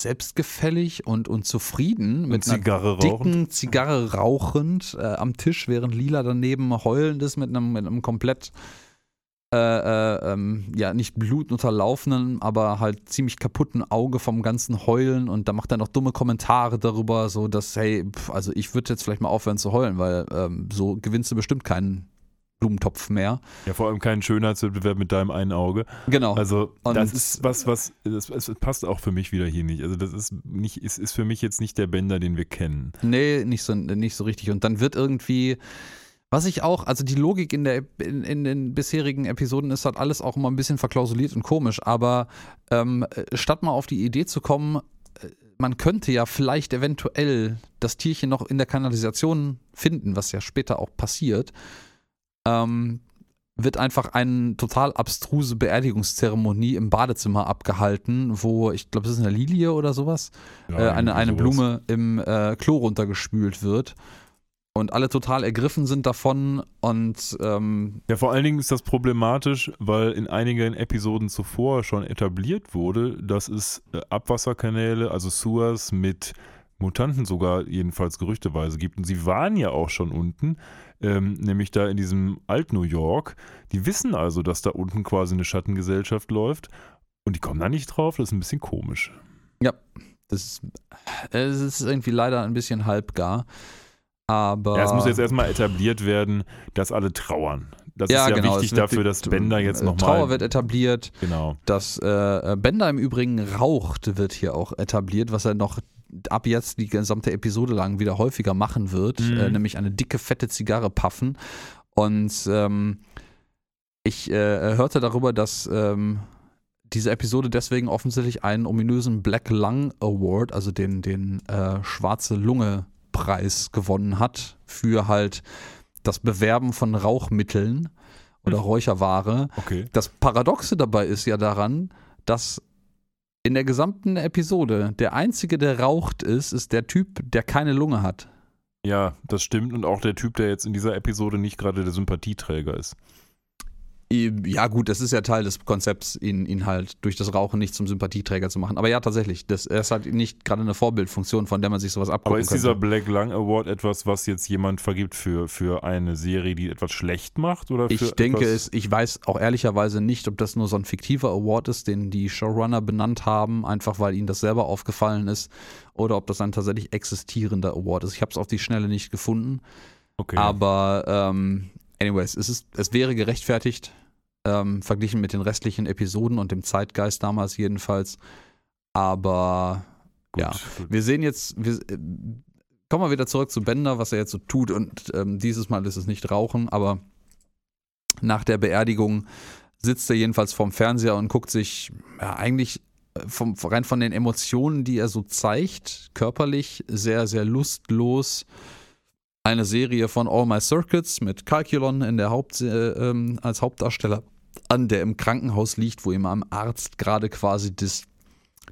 selbstgefällig und, und zufrieden mit einer Zigarre rauchen. dicken Zigarre rauchend äh, am Tisch, während Lila daneben heulend ist mit einem, mit einem komplett äh, äh, ähm, ja, nicht blutunterlaufenden, aber halt ziemlich kaputten Auge vom ganzen Heulen und da macht er noch dumme Kommentare darüber, so dass, hey, pf, also ich würde jetzt vielleicht mal aufhören zu heulen, weil ähm, so gewinnst du bestimmt keinen Blumentopf mehr. Ja, vor allem kein Schönheitswettbewerb mit deinem einen Auge. Genau. Also, Und- das ist was, was, das, das passt auch für mich wieder hier nicht. Also, das ist nicht, ist, ist für mich jetzt nicht der Bender, den wir kennen. Nee, nicht so, nicht so richtig. Und dann wird irgendwie, was ich auch, also die Logik in, der, in, in den bisherigen Episoden ist halt alles auch immer ein bisschen verklausuliert und komisch, aber ähm, äh, statt mal auf die Idee zu kommen, äh, man könnte ja vielleicht eventuell das Tierchen noch in der Kanalisation finden, was ja später auch passiert, ähm, wird einfach eine total abstruse Beerdigungszeremonie im Badezimmer abgehalten, wo, ich glaube, das ist eine Lilie oder sowas, Ja, äh, eine, eine sowas. Blume im äh, Klo runtergespült wird. Und alle total ergriffen sind davon und ähm, Ja, vor allen Dingen ist das problematisch, weil in einigen Episoden zuvor schon etabliert wurde, dass es äh, Abwasserkanäle, also Sewers mit Mutanten sogar jedenfalls gerüchteweise gibt. Und sie waren ja auch schon unten, ähm, nämlich da in diesem Alt-New York. Die wissen also, dass da unten quasi eine Schattengesellschaft läuft. Und die kommen da nicht drauf, das ist ein bisschen komisch. das ist, es ist irgendwie leider ein bisschen halbgar. Aber Ja, es muss jetzt erstmal etabliert werden, dass alle trauern. Das Ja, ist ja genau, wichtig dafür, dass Bender jetzt nochmal. Trauer wird etabliert, Genau. dass äh, Bender im Übrigen raucht, wird hier auch etabliert, was er noch ab jetzt die gesamte Episode lang wieder häufiger machen wird, Mhm. äh, nämlich eine dicke, fette Zigarre puffen. Und ähm, ich äh, hörte darüber, dass ähm, diese Episode deswegen offensichtlich einen ominösen Black Lung Award, also den, den äh, Schwarze Lunge Preis gewonnen hat für halt das Bewerben von Rauchmitteln oder Mhm. Räucherware. Okay. Das Paradoxe dabei ist ja daran, dass in der gesamten Episode der einzige, der raucht ist, ist der Typ, der keine Lunge hat. Ja, das stimmt. Und auch der Typ, der jetzt in dieser Episode nicht gerade der Sympathieträger ist. Ja, gut, das ist ja Teil des Konzepts, ihn, ihn halt durch das Rauchen nicht zum Sympathieträger zu machen. Aber ja, tatsächlich, das, er ist halt nicht gerade eine Vorbildfunktion, von der man sich sowas abgucken Aber ist könnte. dieser Black Lung Award etwas, was jetzt jemand vergibt für, für eine Serie, die etwas schlecht macht? Oder Ich denke es, ich weiß auch ehrlicherweise nicht, ob das nur so ein fiktiver Award ist, den die Showrunner benannt haben, einfach weil ihnen das selber aufgefallen ist, oder ob das ein tatsächlich existierender Award ist. Ich habe es auf die Schnelle nicht gefunden. Okay. Aber ähm, anyways, es, ist, es wäre gerechtfertigt, ähm, verglichen mit den restlichen Episoden und dem Zeitgeist damals jedenfalls. Aber Gut, ja. wir sehen jetzt, wir, äh, kommen wir wieder zurück zu Bender, was er jetzt so tut. Und ähm, dieses Mal ist es nicht Rauchen, aber nach der Beerdigung sitzt er jedenfalls vorm Fernseher und guckt sich ja, eigentlich äh, vom, rein von den Emotionen, die er so zeigt, körperlich sehr, sehr lustlos eine Serie von All My Circuits mit Calculon in der Haupt, äh, ähm, als Hauptdarsteller an, der im Krankenhaus liegt, wo ihm am Arzt gerade quasi das,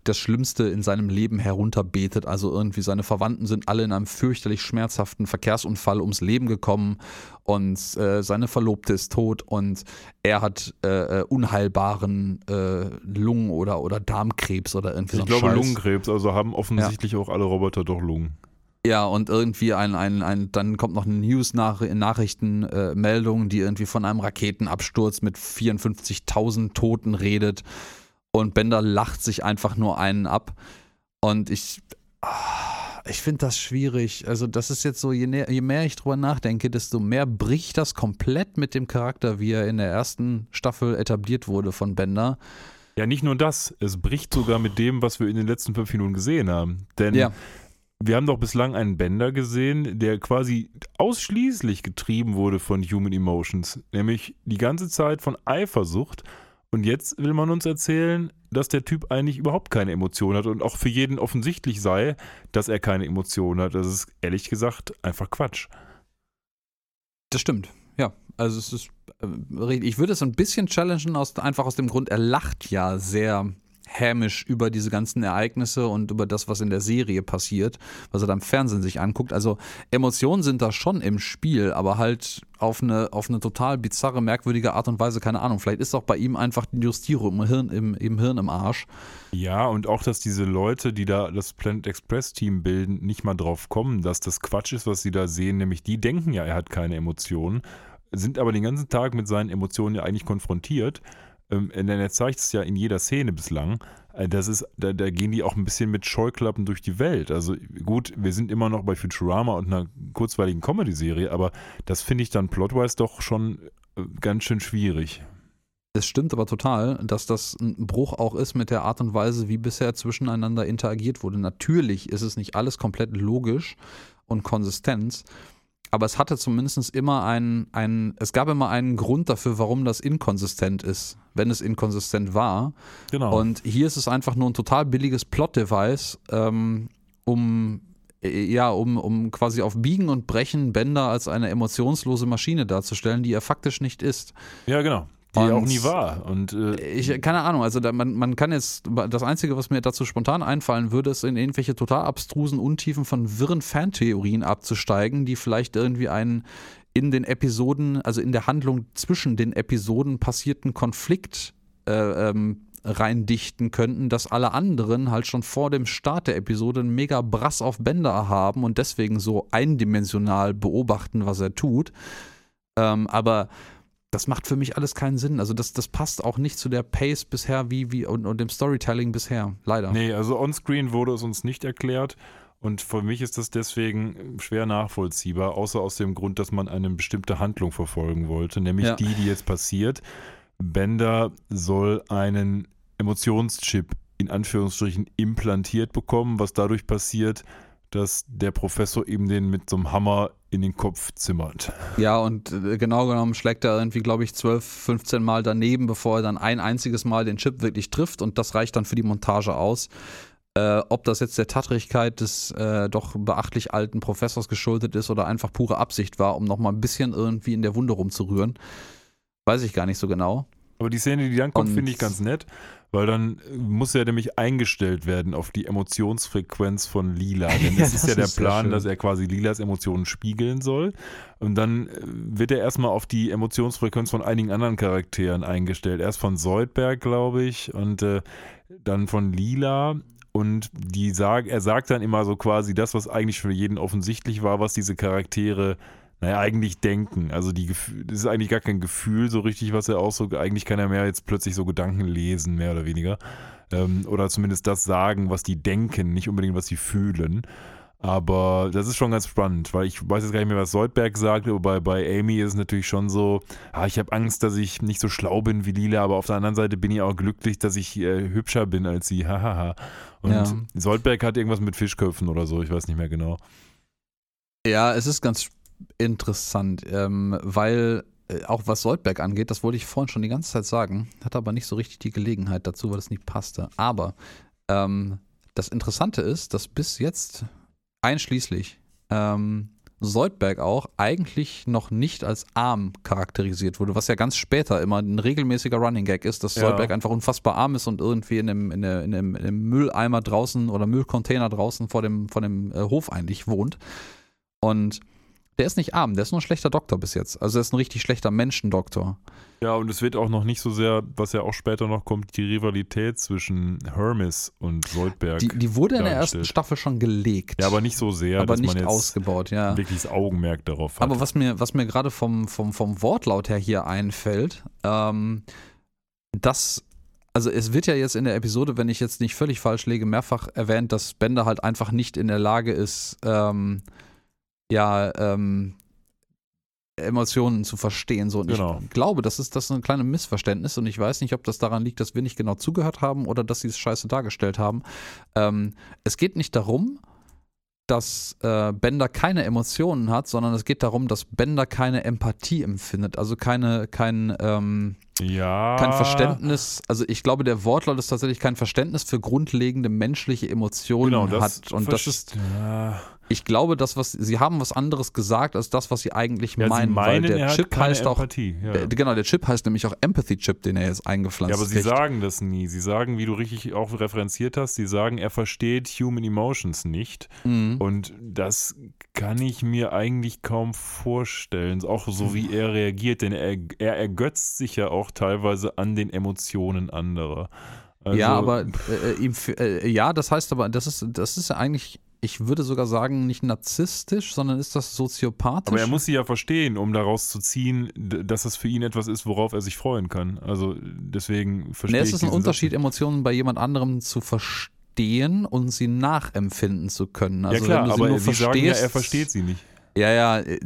das Schlimmste in seinem Leben herunterbetet. Also irgendwie seine Verwandten sind alle in einem fürchterlich schmerzhaften Verkehrsunfall ums Leben gekommen und äh, seine Verlobte ist tot und er hat äh, äh unheilbaren äh, Lungen- oder, oder Darmkrebs oder irgendwie so Ich glaube Scheiß. Lungenkrebs, also haben offensichtlich ja. auch alle Roboter doch Lungen. Ja, und irgendwie ein, ein, ein, dann kommt noch eine News-Nachrichtenmeldung, äh, die irgendwie von einem Raketenabsturz mit 54.000 Toten redet. Und Bender lacht sich einfach nur einen ab. Und ich, ah, ich finde das schwierig. Also, das ist jetzt so, je, näher, je mehr ich drüber nachdenke, desto mehr bricht das komplett mit dem Charakter, wie er in der ersten Staffel etabliert wurde von Bender. Ja, nicht nur das. Es bricht sogar mit dem, was wir in den letzten fünf Minuten gesehen haben. Denn ja wir haben doch bislang einen Bender gesehen, der quasi ausschließlich getrieben wurde von Human Emotions, nämlich die ganze Zeit von Eifersucht. Und jetzt will man uns erzählen, dass der Typ eigentlich überhaupt keine Emotionen hat und auch für jeden offensichtlich sei, dass er keine Emotionen hat. Das ist ehrlich gesagt einfach Quatsch. Das stimmt, ja. Also es ist, äh, ich würde es ein bisschen challengen, aus, einfach aus dem Grund, er lacht ja sehr hämisch über diese ganzen Ereignisse und über das, was in der Serie passiert, was er dann im Fernsehen sich anguckt. Also Emotionen sind da schon im Spiel, aber halt auf eine, auf eine total bizarre, merkwürdige Art und Weise, keine Ahnung. Vielleicht ist auch bei ihm einfach die Justierung im Hirn im, im Hirn im Arsch. Ja, und auch, dass diese Leute, die da das Planet Express Team bilden, nicht mal drauf kommen, dass das Quatsch ist, was sie da sehen, nämlich die denken ja, er hat keine Emotionen, sind aber den ganzen Tag mit seinen Emotionen ja eigentlich konfrontiert ähm, denn er zeigt es ja in jeder Szene bislang. Äh, das ist, da, da, gehen die auch ein bisschen mit Scheuklappen durch die Welt. Also gut, wir sind immer noch bei Futurama und einer kurzweiligen Comedy-Serie, aber das finde ich dann plotwise doch schon äh, ganz schön schwierig. Es stimmt aber total, dass das ein Bruch auch ist mit der Art und Weise, wie bisher zwischeneinander interagiert wurde. Natürlich ist es nicht alles komplett logisch und konsistent, aber es hatte zumindest immer einen, einen, es gab immer einen Grund dafür, warum das inkonsistent ist, wenn es inkonsistent war. Genau. Und hier ist es einfach nur ein total billiges Plot-Device, ähm, um ja, um, um quasi auf Biegen und Brechen Bender als eine emotionslose Maschine darzustellen, die er faktisch nicht ist. Ja, genau. Die und auch nie war. Und, äh ich, keine Ahnung, also da, man, man kann jetzt, das Einzige, was mir dazu spontan einfallen würde, ist in irgendwelche total abstrusen Untiefen von wirren Fantheorien abzusteigen, die vielleicht irgendwie einen in den Episoden, also in der Handlung zwischen den Episoden passierten Konflikt äh, ähm, reindichten könnten, dass alle anderen halt schon vor dem Start der Episode einen mega Brass auf Bänder haben und deswegen so eindimensional beobachten, was er tut. Ähm, aber das macht für mich alles keinen Sinn. Also das, das passt auch nicht zu der Pace bisher wie, wie und, und dem Storytelling bisher, leider. Nee, also onscreen wurde es uns nicht erklärt. Und für mich ist das deswegen schwer nachvollziehbar, außer aus dem Grund, dass man eine bestimmte Handlung verfolgen wollte, nämlich ja. die, die jetzt passiert. Bender soll einen Emotionschip in Anführungsstrichen implantiert bekommen, was dadurch passiert, dass der Professor ihm den mit so einem Hammer in den Kopf zimmert. Ja, und äh, genau genommen schlägt er irgendwie, glaube ich, 12, 15 Mal daneben, bevor er dann ein einziges Mal den Chip wirklich trifft und das reicht dann für die Montage aus. Äh, ob das jetzt der Tattrigkeit des äh, doch beachtlich alten Professors geschuldet ist oder einfach pure Absicht war, um nochmal ein bisschen irgendwie in der Wunde rumzurühren, weiß ich gar nicht so genau. Aber die Szene, die dann kommt, finde ich ganz nett, weil dann muss er nämlich eingestellt werden auf die Emotionsfrequenz von Lila. Denn ja, es ist ja der ist Plan, dass er quasi Lilas Emotionen spiegeln soll. Und dann äh, wird er erstmal auf die Emotionsfrequenz von einigen anderen Charakteren eingestellt. Erst von Soldberg, glaube ich, und äh, dann von Lila. Und die sag, er sagt dann immer so quasi das, was eigentlich für jeden offensichtlich war, was diese Charaktere naja, eigentlich denken. Also die das ist eigentlich gar kein Gefühl so richtig, was er ausdrückt. Eigentlich kann er mehr jetzt plötzlich so Gedanken lesen, mehr oder weniger. Ähm, oder zumindest das sagen, was die denken, nicht unbedingt, was sie fühlen. Aber das ist schon ganz spannend, weil ich weiß jetzt gar nicht mehr, was Soldberg sagt, aber bei, bei Amy ist es natürlich schon so, ah, ich habe Angst, dass ich nicht so schlau bin wie Lila, aber auf der anderen Seite bin ich auch glücklich, dass ich äh, hübscher bin als sie, hahaha. Und ja. Soldberg hat irgendwas mit Fischköpfen oder so, ich weiß nicht mehr genau. Ja, es ist ganz interessant, ähm, weil äh, auch was Soldberg angeht, das wollte ich vorhin schon die ganze Zeit sagen, hatte aber nicht so richtig die Gelegenheit dazu, weil es nicht passte. Aber ähm, das Interessante ist, dass bis jetzt einschließlich ähm, Soldberg auch eigentlich noch nicht als arm charakterisiert wurde, was ja ganz später immer ein regelmäßiger Running Gag ist, dass Ja. Soldberg einfach unfassbar arm ist und irgendwie in einem, in einem, in einem, in einem Mülleimer draußen oder Müllcontainer draußen vor dem, vor dem äh, Hof eigentlich wohnt. Und der ist nicht arm, der ist nur ein schlechter Doktor bis jetzt. Also er ist ein richtig schlechter Menschendoktor. Ja, und es wird auch noch nicht so sehr, was ja auch später noch kommt, die Rivalität zwischen Hermes und Soldberg. Die, die wurde in der ersten Staffel schon gelegt. ja, aber nicht so sehr, aber dass nicht man jetzt ausgebaut, ja. wirklich das Augenmerk darauf hat. Aber was mir, was mir gerade vom, vom, vom Wortlaut her hier einfällt, ähm, dass, also es wird ja jetzt in der Episode, wenn ich jetzt nicht völlig falsch lege, mehrfach erwähnt, dass Bender halt einfach nicht in der Lage ist, ähm, ja, ähm, Emotionen zu verstehen. So. Und Genau. ich glaube, das ist das ist ein kleines Missverständnis und ich weiß nicht, ob das daran liegt, dass wir nicht genau zugehört haben oder dass sie es scheiße dargestellt haben. Ähm, es geht nicht darum, dass äh, Bender keine Emotionen hat, sondern es geht darum, dass Bender keine Empathie empfindet, also keine, kein, ähm, ja, kein Verständnis, also ich glaube, der Wortlaut ist tatsächlich kein Verständnis für grundlegende menschliche Emotionen genau, hat. Und das ist, ja, ich glaube, das, was sie haben was anderes gesagt, als das, was sie eigentlich ja, meinen, sie meinen, weil der er hat Chip heißt auch, Empathie. Ja. äh, genau, der Chip heißt nämlich auch Empathy Chip, den er jetzt eingepflanzt Ja, aber sie kriegt. sagen das nie. Sie sagen, wie du richtig auch referenziert hast, sie sagen, er versteht Human Emotions nicht. Mhm. Und das kann ich mir eigentlich kaum vorstellen. Auch so wie er reagiert, denn er, er ergötzt sich ja auch teilweise an den Emotionen anderer. Also, ja, aber äh, ihm, f- äh, ja, das heißt aber, das ist, das ist ja eigentlich, ich würde sogar sagen, nicht narzisstisch, sondern ist das soziopathisch. Aber er muss sie ja verstehen, um daraus zu ziehen, dass das für ihn etwas ist, worauf er sich freuen kann. Also deswegen verstehe nee, ich es ist ein Unterschied, Satz Emotionen bei jemand anderem zu verstehen und sie nachempfinden zu können. Also ja klar, wenn du sie aber nur sie sagen ja, er versteht sie nicht. Ja, ja, äh,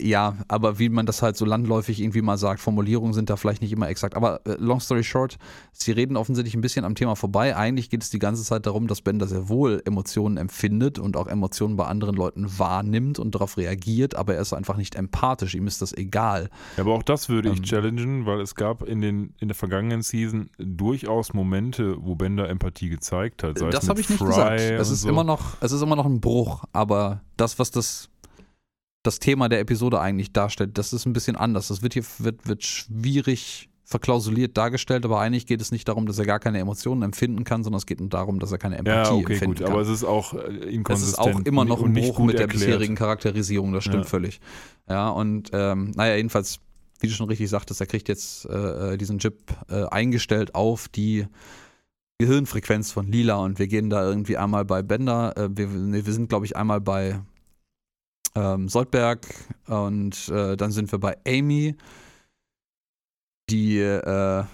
ja, aber wie man das halt so landläufig irgendwie mal sagt, Formulierungen sind da vielleicht nicht immer exakt. Aber äh, long story short, sie reden offensichtlich ein bisschen am Thema vorbei. Eigentlich geht es die ganze Zeit darum, dass Bender sehr wohl Emotionen empfindet und auch Emotionen bei anderen Leuten wahrnimmt und darauf reagiert, aber er ist einfach nicht empathisch, ihm ist das egal. Ja, aber auch das würde ich Ähm. challengen, weil es gab in, den, in der vergangenen Season durchaus Momente, wo Bender Empathie gezeigt hat. das habe ich nicht Fry gesagt. Es ist so. immer noch, es ist immer noch ein Bruch, aber das, was das das Thema der Episode eigentlich darstellt, das ist ein bisschen anders. Das wird hier wird, wird schwierig verklausuliert dargestellt, aber eigentlich geht es nicht darum, dass er gar keine Emotionen empfinden kann, sondern es geht nur darum, dass er keine Empathie Ja, okay, empfinden gut, kann. aber es ist auch äh, Es inkonsistent. ist auch immer noch ein Bruch mit der erklärt. bisherigen Charakterisierung, das stimmt Ja. völlig. Ja, und ähm, naja, jedenfalls, wie du schon richtig sagtest, er kriegt jetzt äh, äh, diesen Chip äh, eingestellt auf die Gehirnfrequenz von Lila und wir gehen da irgendwie einmal bei Bender, äh, wir, nee, wir sind glaube ich einmal bei ähm, Soldberg und äh, dann sind wir bei Amy, die äh,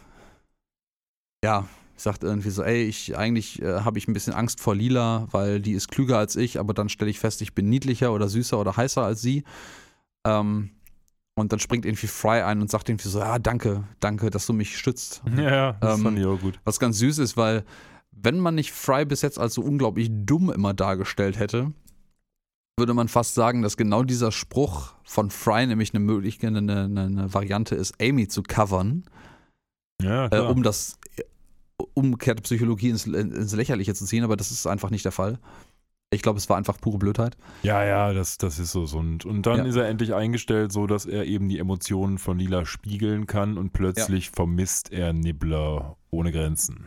ja sagt irgendwie so, ey, ich eigentlich äh, habe ich ein bisschen Angst vor Lila, weil die ist klüger als ich, aber dann stelle ich fest, ich bin niedlicher oder süßer oder heißer als sie. Ähm, und dann springt irgendwie Fry ein und sagt irgendwie so, ja, danke, danke, dass du mich stützt. Ja, ja, das Ähm, fand ich auch gut. Was ganz süß ist, weil wenn man nicht Fry bis jetzt als so unglaublich dumm immer dargestellt hätte, würde man fast sagen, dass genau dieser Spruch von Fry nämlich eine Möglichkeit, eine, eine, eine Variante ist, Amy zu covern, Ja, äh, um das umgekehrte Psychologie ins, ins Lächerliche zu ziehen, aber das ist einfach nicht der Fall. Ich glaube, es war einfach pure Blödheit. ja, ja, das, das ist so. Und, und dann Ja. ist er endlich eingestellt, so dass er eben die Emotionen von Lila spiegeln kann und plötzlich vermisst er Nibbler ohne Grenzen.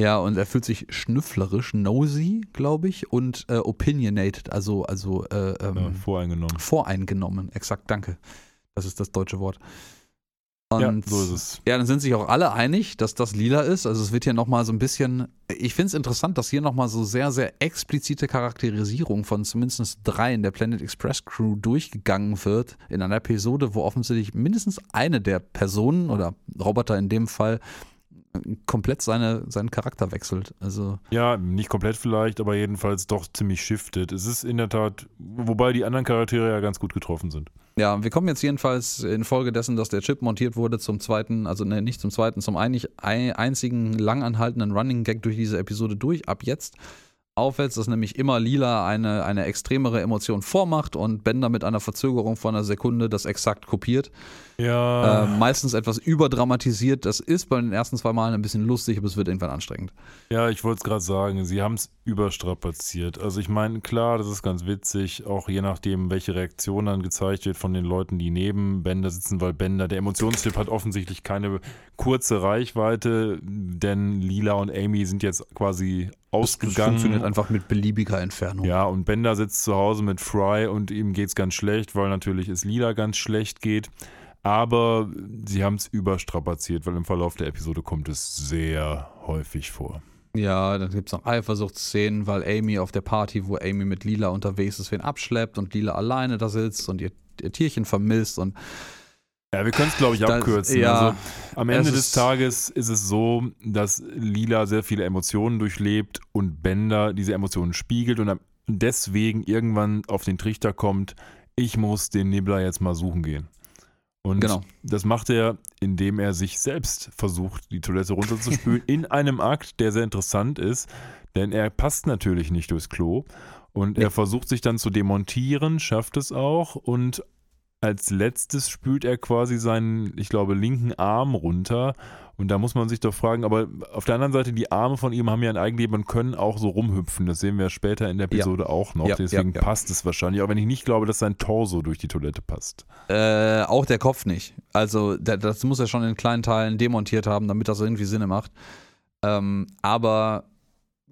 Ja, und er fühlt sich schnüfflerisch, nosy, glaube ich, und äh, opinionated, also, also äh, ähm, Ja, voreingenommen. voreingenommen. Exakt, danke. Das ist das deutsche Wort. Und ja, so ist es. Ja, dann sind sich auch alle einig, dass das lila ist. Also es wird hier nochmal so ein bisschen, ich finde es interessant, dass hier nochmal so sehr, sehr explizite Charakterisierung von zumindest drei in der Planet Express Crew durchgegangen wird in einer Episode, wo offensichtlich mindestens eine der Personen oder Roboter in dem Fall komplett seine, seinen Charakter wechselt. Also Ja, nicht komplett vielleicht, aber jedenfalls doch ziemlich shifted. Es ist in der Tat, wobei die anderen Charaktere ja ganz gut getroffen sind. Ja, wir kommen jetzt jedenfalls infolge dessen, dass der Chip montiert wurde, zum zweiten, also ne, nicht zum zweiten, zum eigentlich ein, einzigen langanhaltenden Running Gag durch diese Episode durch, ab jetzt aufwärts, dass nämlich immer Lila eine, eine extremere Emotion vormacht und Bender mit einer Verzögerung von einer Sekunde das exakt kopiert. Ja. Äh, meistens etwas überdramatisiert. Das ist bei den ersten zwei Malen ein bisschen lustig, aber es wird irgendwann anstrengend. Ja, ich wollte es gerade sagen, sie haben es überstrapaziert. Also ich meine, klar, das ist ganz witzig, auch je nachdem, welche Reaktion dann gezeigt wird von den Leuten, die neben Bender sitzen, weil Bender, der Emotionstipp hat offensichtlich keine kurze Reichweite, denn Lila und Amy sind jetzt quasi ausgegangen. Das funktioniert einfach mit beliebiger Entfernung. Ja, und Bender sitzt zu Hause mit Fry und ihm geht es ganz schlecht, weil natürlich es Lila ganz schlecht geht. Aber sie haben es überstrapaziert, weil im Verlauf der Episode kommt es sehr häufig vor. Ja, dann gibt es noch Eifersuchtsszenen, weil Amy auf der Party, wo Amy mit Lila unterwegs ist, wen abschleppt und Lila alleine da sitzt und ihr, ihr Tierchen vermisst und ja, wir können es, glaube ich, abkürzen. Das, ja, also, am Ende des Tages ist es so, dass Lila sehr viele Emotionen durchlebt und Bender diese Emotionen spiegelt und deswegen irgendwann auf den Trichter kommt, ich muss den Nibbler jetzt mal suchen gehen. Und genau. das macht er, indem er sich selbst versucht, die Toilette runterzuspülen, in einem Akt, der sehr interessant ist, denn er passt natürlich nicht durchs Klo. Und nee. er versucht sich dann zu demontieren, schafft es auch und als letztes spült er quasi seinen, ich glaube, linken Arm runter. Und da muss man sich doch fragen, aber auf der anderen Seite, die Arme von ihm haben ja ein Eigenleben und können auch so rumhüpfen. Das sehen wir später in der Episode ja. auch noch. Ja, Deswegen ja, passt es wahrscheinlich, auch wenn ich nicht glaube, dass sein Torso durch die Toilette passt. Äh, auch der Kopf nicht. Also, der, das muss er schon in kleinen Teilen demontiert haben, damit das irgendwie Sinn macht. Ähm, aber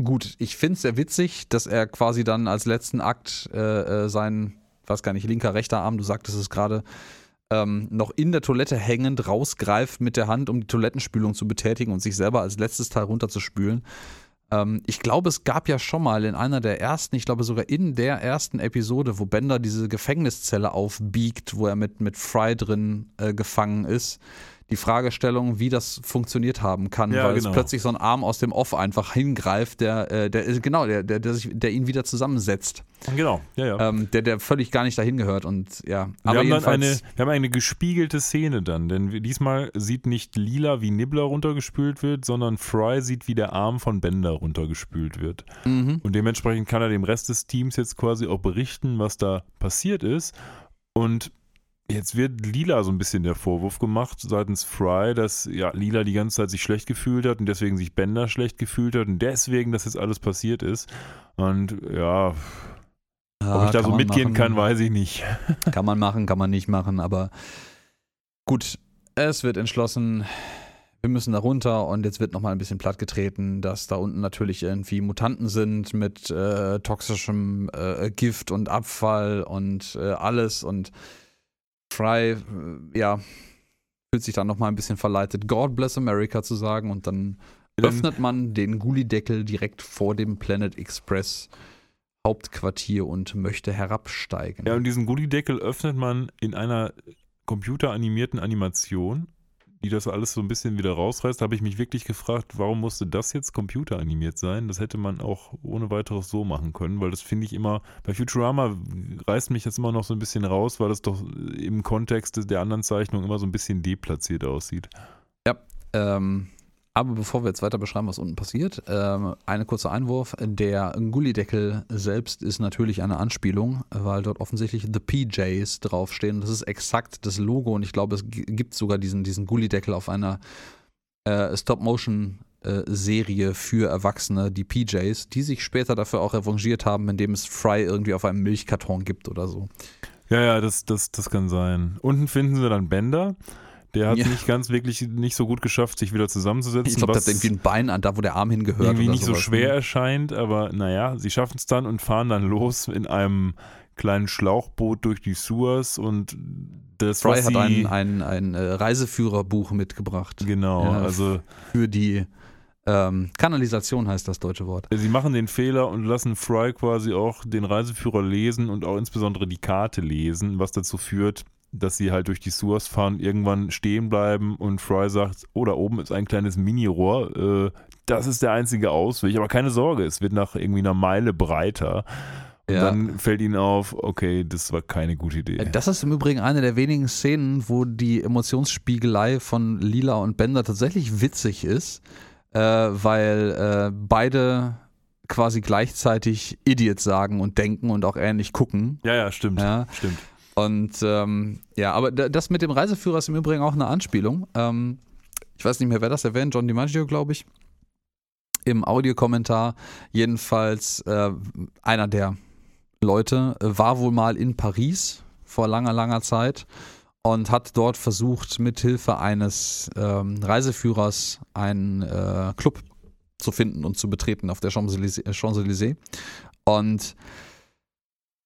gut, ich finde es sehr witzig, dass er quasi dann als letzten Akt äh, äh, seinen weiß gar nicht, linker, rechter Arm, du sagtest es gerade, ähm, noch in der Toilette hängend rausgreift mit der Hand, um die Toilettenspülung zu betätigen und sich selber als letztes Teil runterzuspülen. Ähm, ich glaube, es gab ja schon mal in einer der ersten, ich glaube sogar in der ersten Episode, wo Bender diese Gefängniszelle aufbiegt, wo er mit, mit Fry drin äh, gefangen ist, die Fragestellung, wie das funktioniert haben kann, ja, weil genau. es plötzlich so ein Arm aus dem Off einfach hingreift, der, äh, der genau, der, der, der, sich, der ihn wieder zusammensetzt. Genau, ja, ja. Ähm, der, der völlig gar nicht dahin gehört und ja. Wir, aber haben dann eine, wir haben eine gespiegelte Szene dann, denn diesmal sieht nicht Lila, wie Nibbler runtergespült wird, sondern Fry sieht, wie der Arm von Bender runtergespült wird. Mhm. Und dementsprechend kann er dem Rest des Teams jetzt quasi auch berichten, was da passiert ist. Und Jetzt wird Lila so ein bisschen der Vorwurf gemacht seitens Fry, dass ja Lila die ganze Zeit sich schlecht gefühlt hat und deswegen sich Bender schlecht gefühlt hat und deswegen, dass jetzt alles passiert ist. Und ja, ja ob ich da so mitgehen machen. kann, weiß ich nicht. Kann man machen, kann man nicht machen, aber gut, es wird entschlossen, wir müssen da runter und jetzt wird nochmal ein bisschen plattgetreten, dass da unten natürlich irgendwie Mutanten sind mit äh, toxischem äh, Gift und Abfall und äh, alles und Fry, äh, ja, fühlt sich dann nochmal ein bisschen verleitet, God bless America zu sagen und dann öffnet man den Gullideckel direkt vor dem Planet Express Hauptquartier und möchte herabsteigen. Ja, und diesen Gullideckel öffnet man in einer computeranimierten Animation die das alles so ein bisschen wieder rausreißt, habe ich mich wirklich gefragt, warum musste das jetzt computeranimiert sein? Das hätte man auch ohne weiteres so machen können, weil das finde ich immer, bei Futurama reißt mich jetzt immer noch so ein bisschen raus, weil das doch im Kontext der anderen Zeichnung immer so ein bisschen deplatziert aussieht. Ja, ähm, aber bevor wir jetzt weiter beschreiben, was unten passiert, ähm, eine kurze Einwurf. Der Gullideckel selbst ist natürlich eine Anspielung, weil dort offensichtlich The PJs draufstehen. Das ist exakt das Logo und ich glaube, es gibt sogar diesen, diesen Gullideckel auf einer äh, Stop-Motion- Serie für Erwachsene, die PJs, die sich später dafür auch revanchiert haben, indem es Fry irgendwie auf einem Milchkarton gibt oder so. Ja, ja, das, das, das kann sein. Unten finden sie dann Bänder. Der hat ja. nicht ganz wirklich nicht so gut geschafft, sich wieder zusammenzusetzen. Ich glaube, das hat irgendwie ein Bein an, da wo der Arm hingehört. Irgendwie nicht so schwer ne? erscheint, aber naja, sie schaffen es dann und fahren dann los in einem kleinen Schlauchboot durch die Sewers und das Fry hat ein, ein, ein äh, Reiseführerbuch mitgebracht. Genau, ja, also für die ähm, Kanalisation heißt das deutsche Wort. Sie machen den Fehler und lassen Fry quasi auch den Reiseführer lesen und auch insbesondere die Karte lesen, was dazu führt, dass sie halt durch die Source fahren, irgendwann stehen bleiben und Fry sagt, oh, da oben ist ein kleines Mini-Rohr, äh, das ist der einzige Ausweg, aber keine Sorge, es wird nach irgendwie einer Meile breiter. Und ja. dann fällt ihnen auf, okay, das war keine gute Idee. Das ist im Übrigen eine der wenigen Szenen, wo die Emotionsspiegelei von Lila und Bender tatsächlich witzig ist, äh, weil äh, beide quasi gleichzeitig Idiot sagen und denken und auch ähnlich gucken. Ja, ja, stimmt. Ja. Stimmt. Und ähm, ja, aber da- das mit dem Reiseführer ist im Übrigen auch eine Anspielung. Ähm, ich weiß nicht mehr, wer das erwähnt, John DiMaggio, glaube ich. Im Audiokommentar. Jedenfalls äh, einer der Leute äh, war wohl mal in Paris vor langer, langer Zeit und hat dort versucht, mithilfe eines ähm, Reiseführers einen äh, Club zu finden und zu betreten auf der Champs-Élysées. Champs-Élysées. Und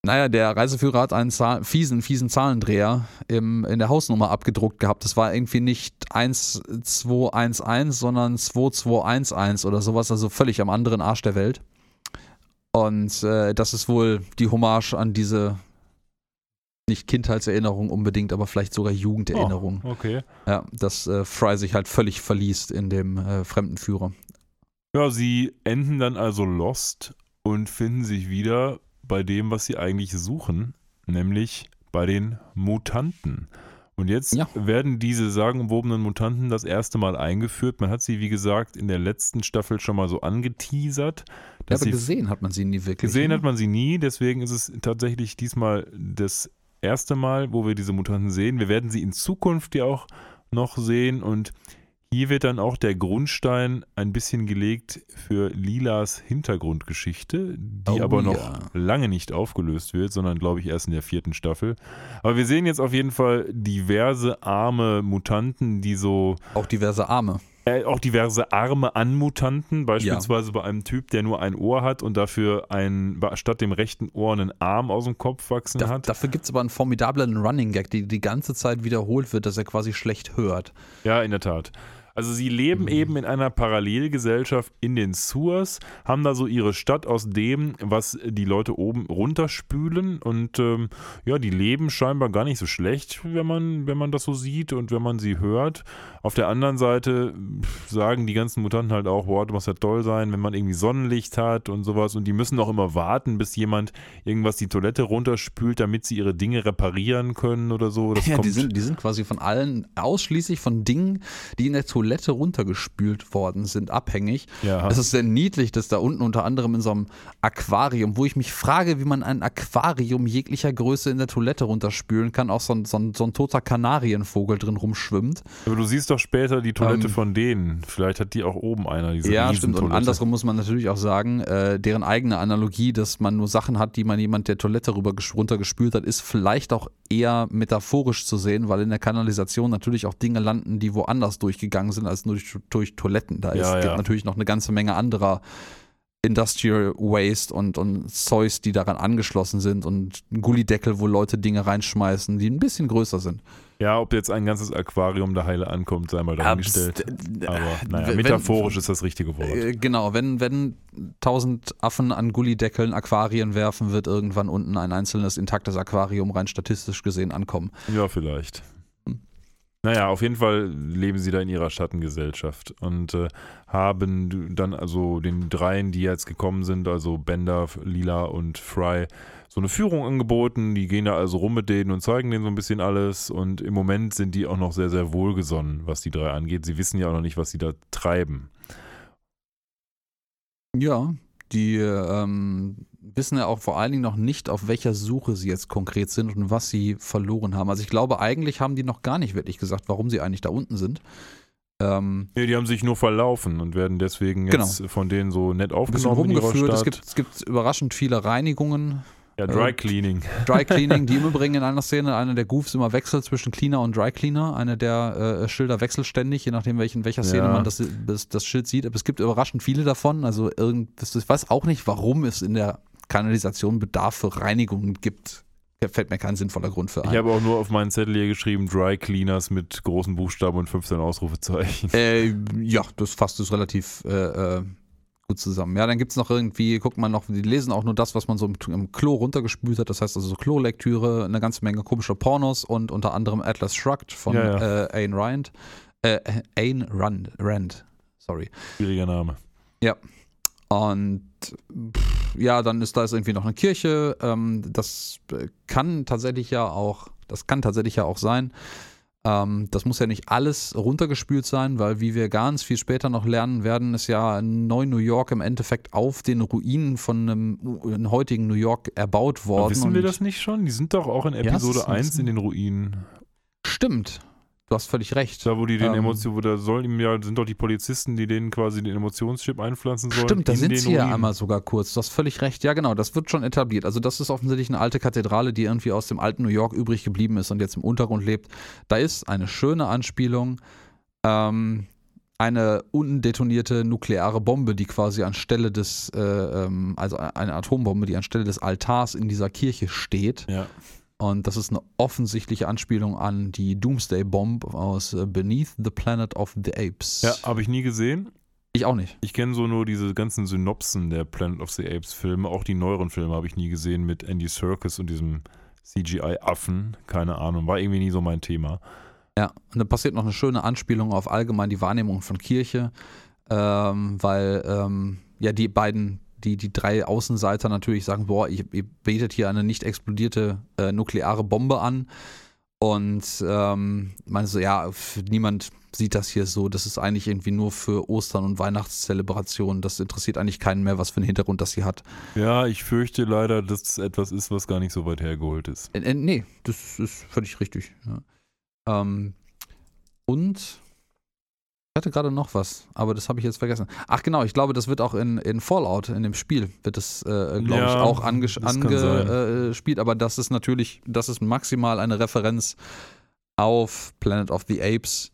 naja, der Reiseführer hat einen Zahl fiesen, fiesen Zahlendreher im, in der Hausnummer abgedruckt gehabt. Das war irgendwie nicht 1211, sondern 2211 oder sowas, also völlig am anderen Arsch der Welt. Und äh, das ist wohl die Hommage an diese nicht Kindheitserinnerung unbedingt, aber vielleicht sogar Jugenderinnerung. Oh, okay. Ja, dass äh, Fry sich halt völlig verliest in dem äh, Fremdenführer. Ja, sie enden dann also lost und finden sich wieder bei dem, was sie eigentlich suchen, nämlich bei den Mutanten. Und jetzt Ja. werden diese sagenumwobenen Mutanten das erste Mal eingeführt. Man hat sie, wie gesagt, in der letzten Staffel schon mal so angeteasert. Ja, aber gesehen hat man sie nie wirklich. gesehen ne? hat man sie nie, deswegen ist es tatsächlich diesmal das erste Mal, wo wir diese Mutanten sehen. Wir werden sie in Zukunft ja auch noch sehen und hier wird dann auch der Grundstein ein bisschen gelegt für Lilas Hintergrundgeschichte, die Oh aber noch ja. lange nicht aufgelöst wird, sondern glaube ich erst in der vierten Staffel. Aber wir sehen jetzt auf jeden Fall diverse arme Mutanten, die so Auch diverse Arme. äh, auch diverse Arme an Mutanten, beispielsweise bei einem Typ, der nur ein Ohr hat und dafür ein, statt dem rechten Ohr einen Arm aus dem Kopf wachsen Da, hat. dafür gibt es aber einen formidablen Running Gag, die die ganze Zeit wiederholt wird, dass er quasi schlecht hört. Ja, in der Tat. Also sie leben Mhm. eben in einer Parallelgesellschaft in den Sewers, haben da so ihre Stadt aus dem, was die Leute oben runterspülen und ähm, ja, die leben scheinbar gar nicht so schlecht, wenn man, wenn man das so sieht und wenn man sie hört. Auf der anderen Seite sagen die ganzen Mutanten halt auch, boah, das muss ja toll sein, wenn man irgendwie Sonnenlicht hat und sowas und die müssen auch immer warten, bis jemand irgendwas die Toilette runterspült, damit sie ihre Dinge reparieren können oder so. Das Ja, die sind, die sind quasi von allen, ausschließlich von Dingen, die in der Toilette runtergespült worden sind, abhängig. ja. Es ist sehr niedlich, dass da unten unter anderem in so einem Aquarium, wo ich mich frage, wie man ein Aquarium jeglicher Größe in der Toilette runterspülen kann, auch so ein, so ein, so ein toter Kanarienvogel drin rumschwimmt. Aber du siehst doch später die Toilette Ähm, von denen. Vielleicht hat die auch oben einer, diese Ja, stimmt. Und andersrum muss man natürlich auch sagen, äh, deren eigene Analogie, dass man nur Sachen hat, die man jemand der Toilette rüber ges- runtergespült hat, ist vielleicht auch eher metaphorisch zu sehen, weil in der Kanalisation natürlich auch Dinge landen, die woanders durchgegangen sind als nur durch, durch Toiletten. Da Ja, ist, ja. gibt natürlich noch eine ganze Menge anderer Industrial Waste und, und Zeus, die daran angeschlossen sind und ein Gullideckel, wo Leute Dinge reinschmeißen, die ein bisschen größer sind. Ja, ob jetzt ein ganzes Aquarium da heile ankommt, sei mal dahingestellt. Aber naja, wenn- metaphorisch ist das richtige Wort. Äh, Genau, wenn, wenn tausend Affen an Gullideckeln Aquarien werfen, wird irgendwann unten ein einzelnes intaktes Aquarium rein statistisch gesehen ankommen. Ja, vielleicht. Naja, auf jeden Fall leben sie da in ihrer Schattengesellschaft und äh, haben dann also den dreien, die jetzt gekommen sind, also Bender, Lila und Fry, so eine Führung angeboten. Die gehen da also rum mit denen und zeigen denen so ein bisschen alles. Und im Moment sind die auch noch sehr, sehr wohlgesonnen, was die drei angeht. Sie wissen ja auch noch nicht, was sie da treiben. Ja, die ähm, wissen ja auch vor allen Dingen noch nicht, auf welcher Suche sie jetzt konkret sind und was sie verloren haben. Also ich glaube, eigentlich haben die noch gar nicht wirklich gesagt, warum sie eigentlich da unten sind. Ähm, Nee, die haben sich nur verlaufen und werden deswegen jetzt von denen so nett ein bisschen aufgenommen in ihrer rumgeführt. Es gibt, es gibt überraschend viele Reinigungen. ja, Dry Cleaning. Dry Cleaning, die im Übrigen in einer Szene, einer der Goofs immer wechselt zwischen Cleaner und Dry Cleaner. Einer der äh, Schilder wechselt ständig, je nachdem, welchen, welcher Szene Ja. man das, das, das Schild sieht. Aber es gibt überraschend viele davon. Also irgend, das, ich weiß auch nicht, warum es in der Kanalisation Bedarf für Reinigungen gibt. Fällt mir kein sinnvoller Grund für Ich ein. habe auch nur auf meinen Zettel hier geschrieben, Dry Cleaners mit großen Buchstaben und 15 Ausrufezeichen. Äh, ja, das fasst es relativ äh, äh, gut zusammen. Ja, dann gibt es noch irgendwie, guckt man noch, die lesen auch nur das, was man so im, im Klo runtergespült hat. Das heißt also so Klolektüre, eine ganze Menge komischer Pornos und unter anderem Atlas Shrugged von Ja, Äh, Ayn Rand. Äh, Ayn Rand, Rand, sorry. Schwieriger Name. Und pff, ja, dann ist da ist irgendwie noch eine Kirche. Ähm, das äh, kann tatsächlich ja auch, das kann tatsächlich ja auch sein. Ähm, das muss ja nicht alles runtergespült sein, weil wie wir ganz viel später noch lernen werden, ist ja Neu-New York im Endeffekt auf den Ruinen von einem, einem heutigen New York erbaut worden. Aber wissen wir das nicht schon? Die sind doch auch in Episode ja, 1 in den Ruinen. Stimmt. Du hast völlig recht. Da, wo die den ähm, Emotionen, wo da sollen ihm ja, sind doch die Polizisten, die denen quasi den Emotionschip einpflanzen sollen. Stimmt, da sind sie ja einmal sogar kurz. Du hast völlig recht. Ja, genau, das wird schon etabliert. Also, das ist offensichtlich eine alte Kathedrale, die irgendwie aus dem alten New York übrig geblieben ist und jetzt im Untergrund lebt. Da ist eine schöne Anspielung. Ähm, eine undetonierte nukleare Bombe, die quasi anstelle des, äh, ähm, also eine Atombombe, die anstelle des Altars in dieser Kirche steht. Ja. Und das ist eine offensichtliche Anspielung an die Doomsday Bomb aus äh, Beneath the Planet of the Apes. Ja, habe ich nie gesehen. Ich auch nicht. Ich kenne so nur diese ganzen Synopsen der Planet of the Apes Filme. Auch die neueren Filme habe ich nie gesehen mit Andy Serkis und diesem CGI-Affen. Keine Ahnung, war irgendwie nie so mein Thema. Ja, und dann passiert noch eine schöne Anspielung auf allgemein die Wahrnehmung von Kirche, ähm, weil ähm, ja die beiden die, die drei Außenseiter natürlich sagen, boah, ihr, ihr betet hier eine nicht explodierte äh, nukleare Bombe an. Und ähm, meinst du, ja, niemand sieht das hier so. Das ist eigentlich irgendwie nur für Ostern und Weihnachtszelebrationen. Das interessiert eigentlich keinen mehr, was für einen Hintergrund das hier hat. Ja, ich fürchte leider, dass es etwas ist, was gar nicht so weit hergeholt ist. Äh, äh, nee, das ist völlig richtig. Ja. Ähm, und ich hatte gerade noch was, aber das habe ich jetzt vergessen. Ach genau, ich glaube, das wird auch in, in Fallout, in dem Spiel, wird das, äh, glaube ja, ich, auch angespielt. Ange, äh, aber das ist natürlich, das ist maximal eine Referenz auf Planet of the Apes.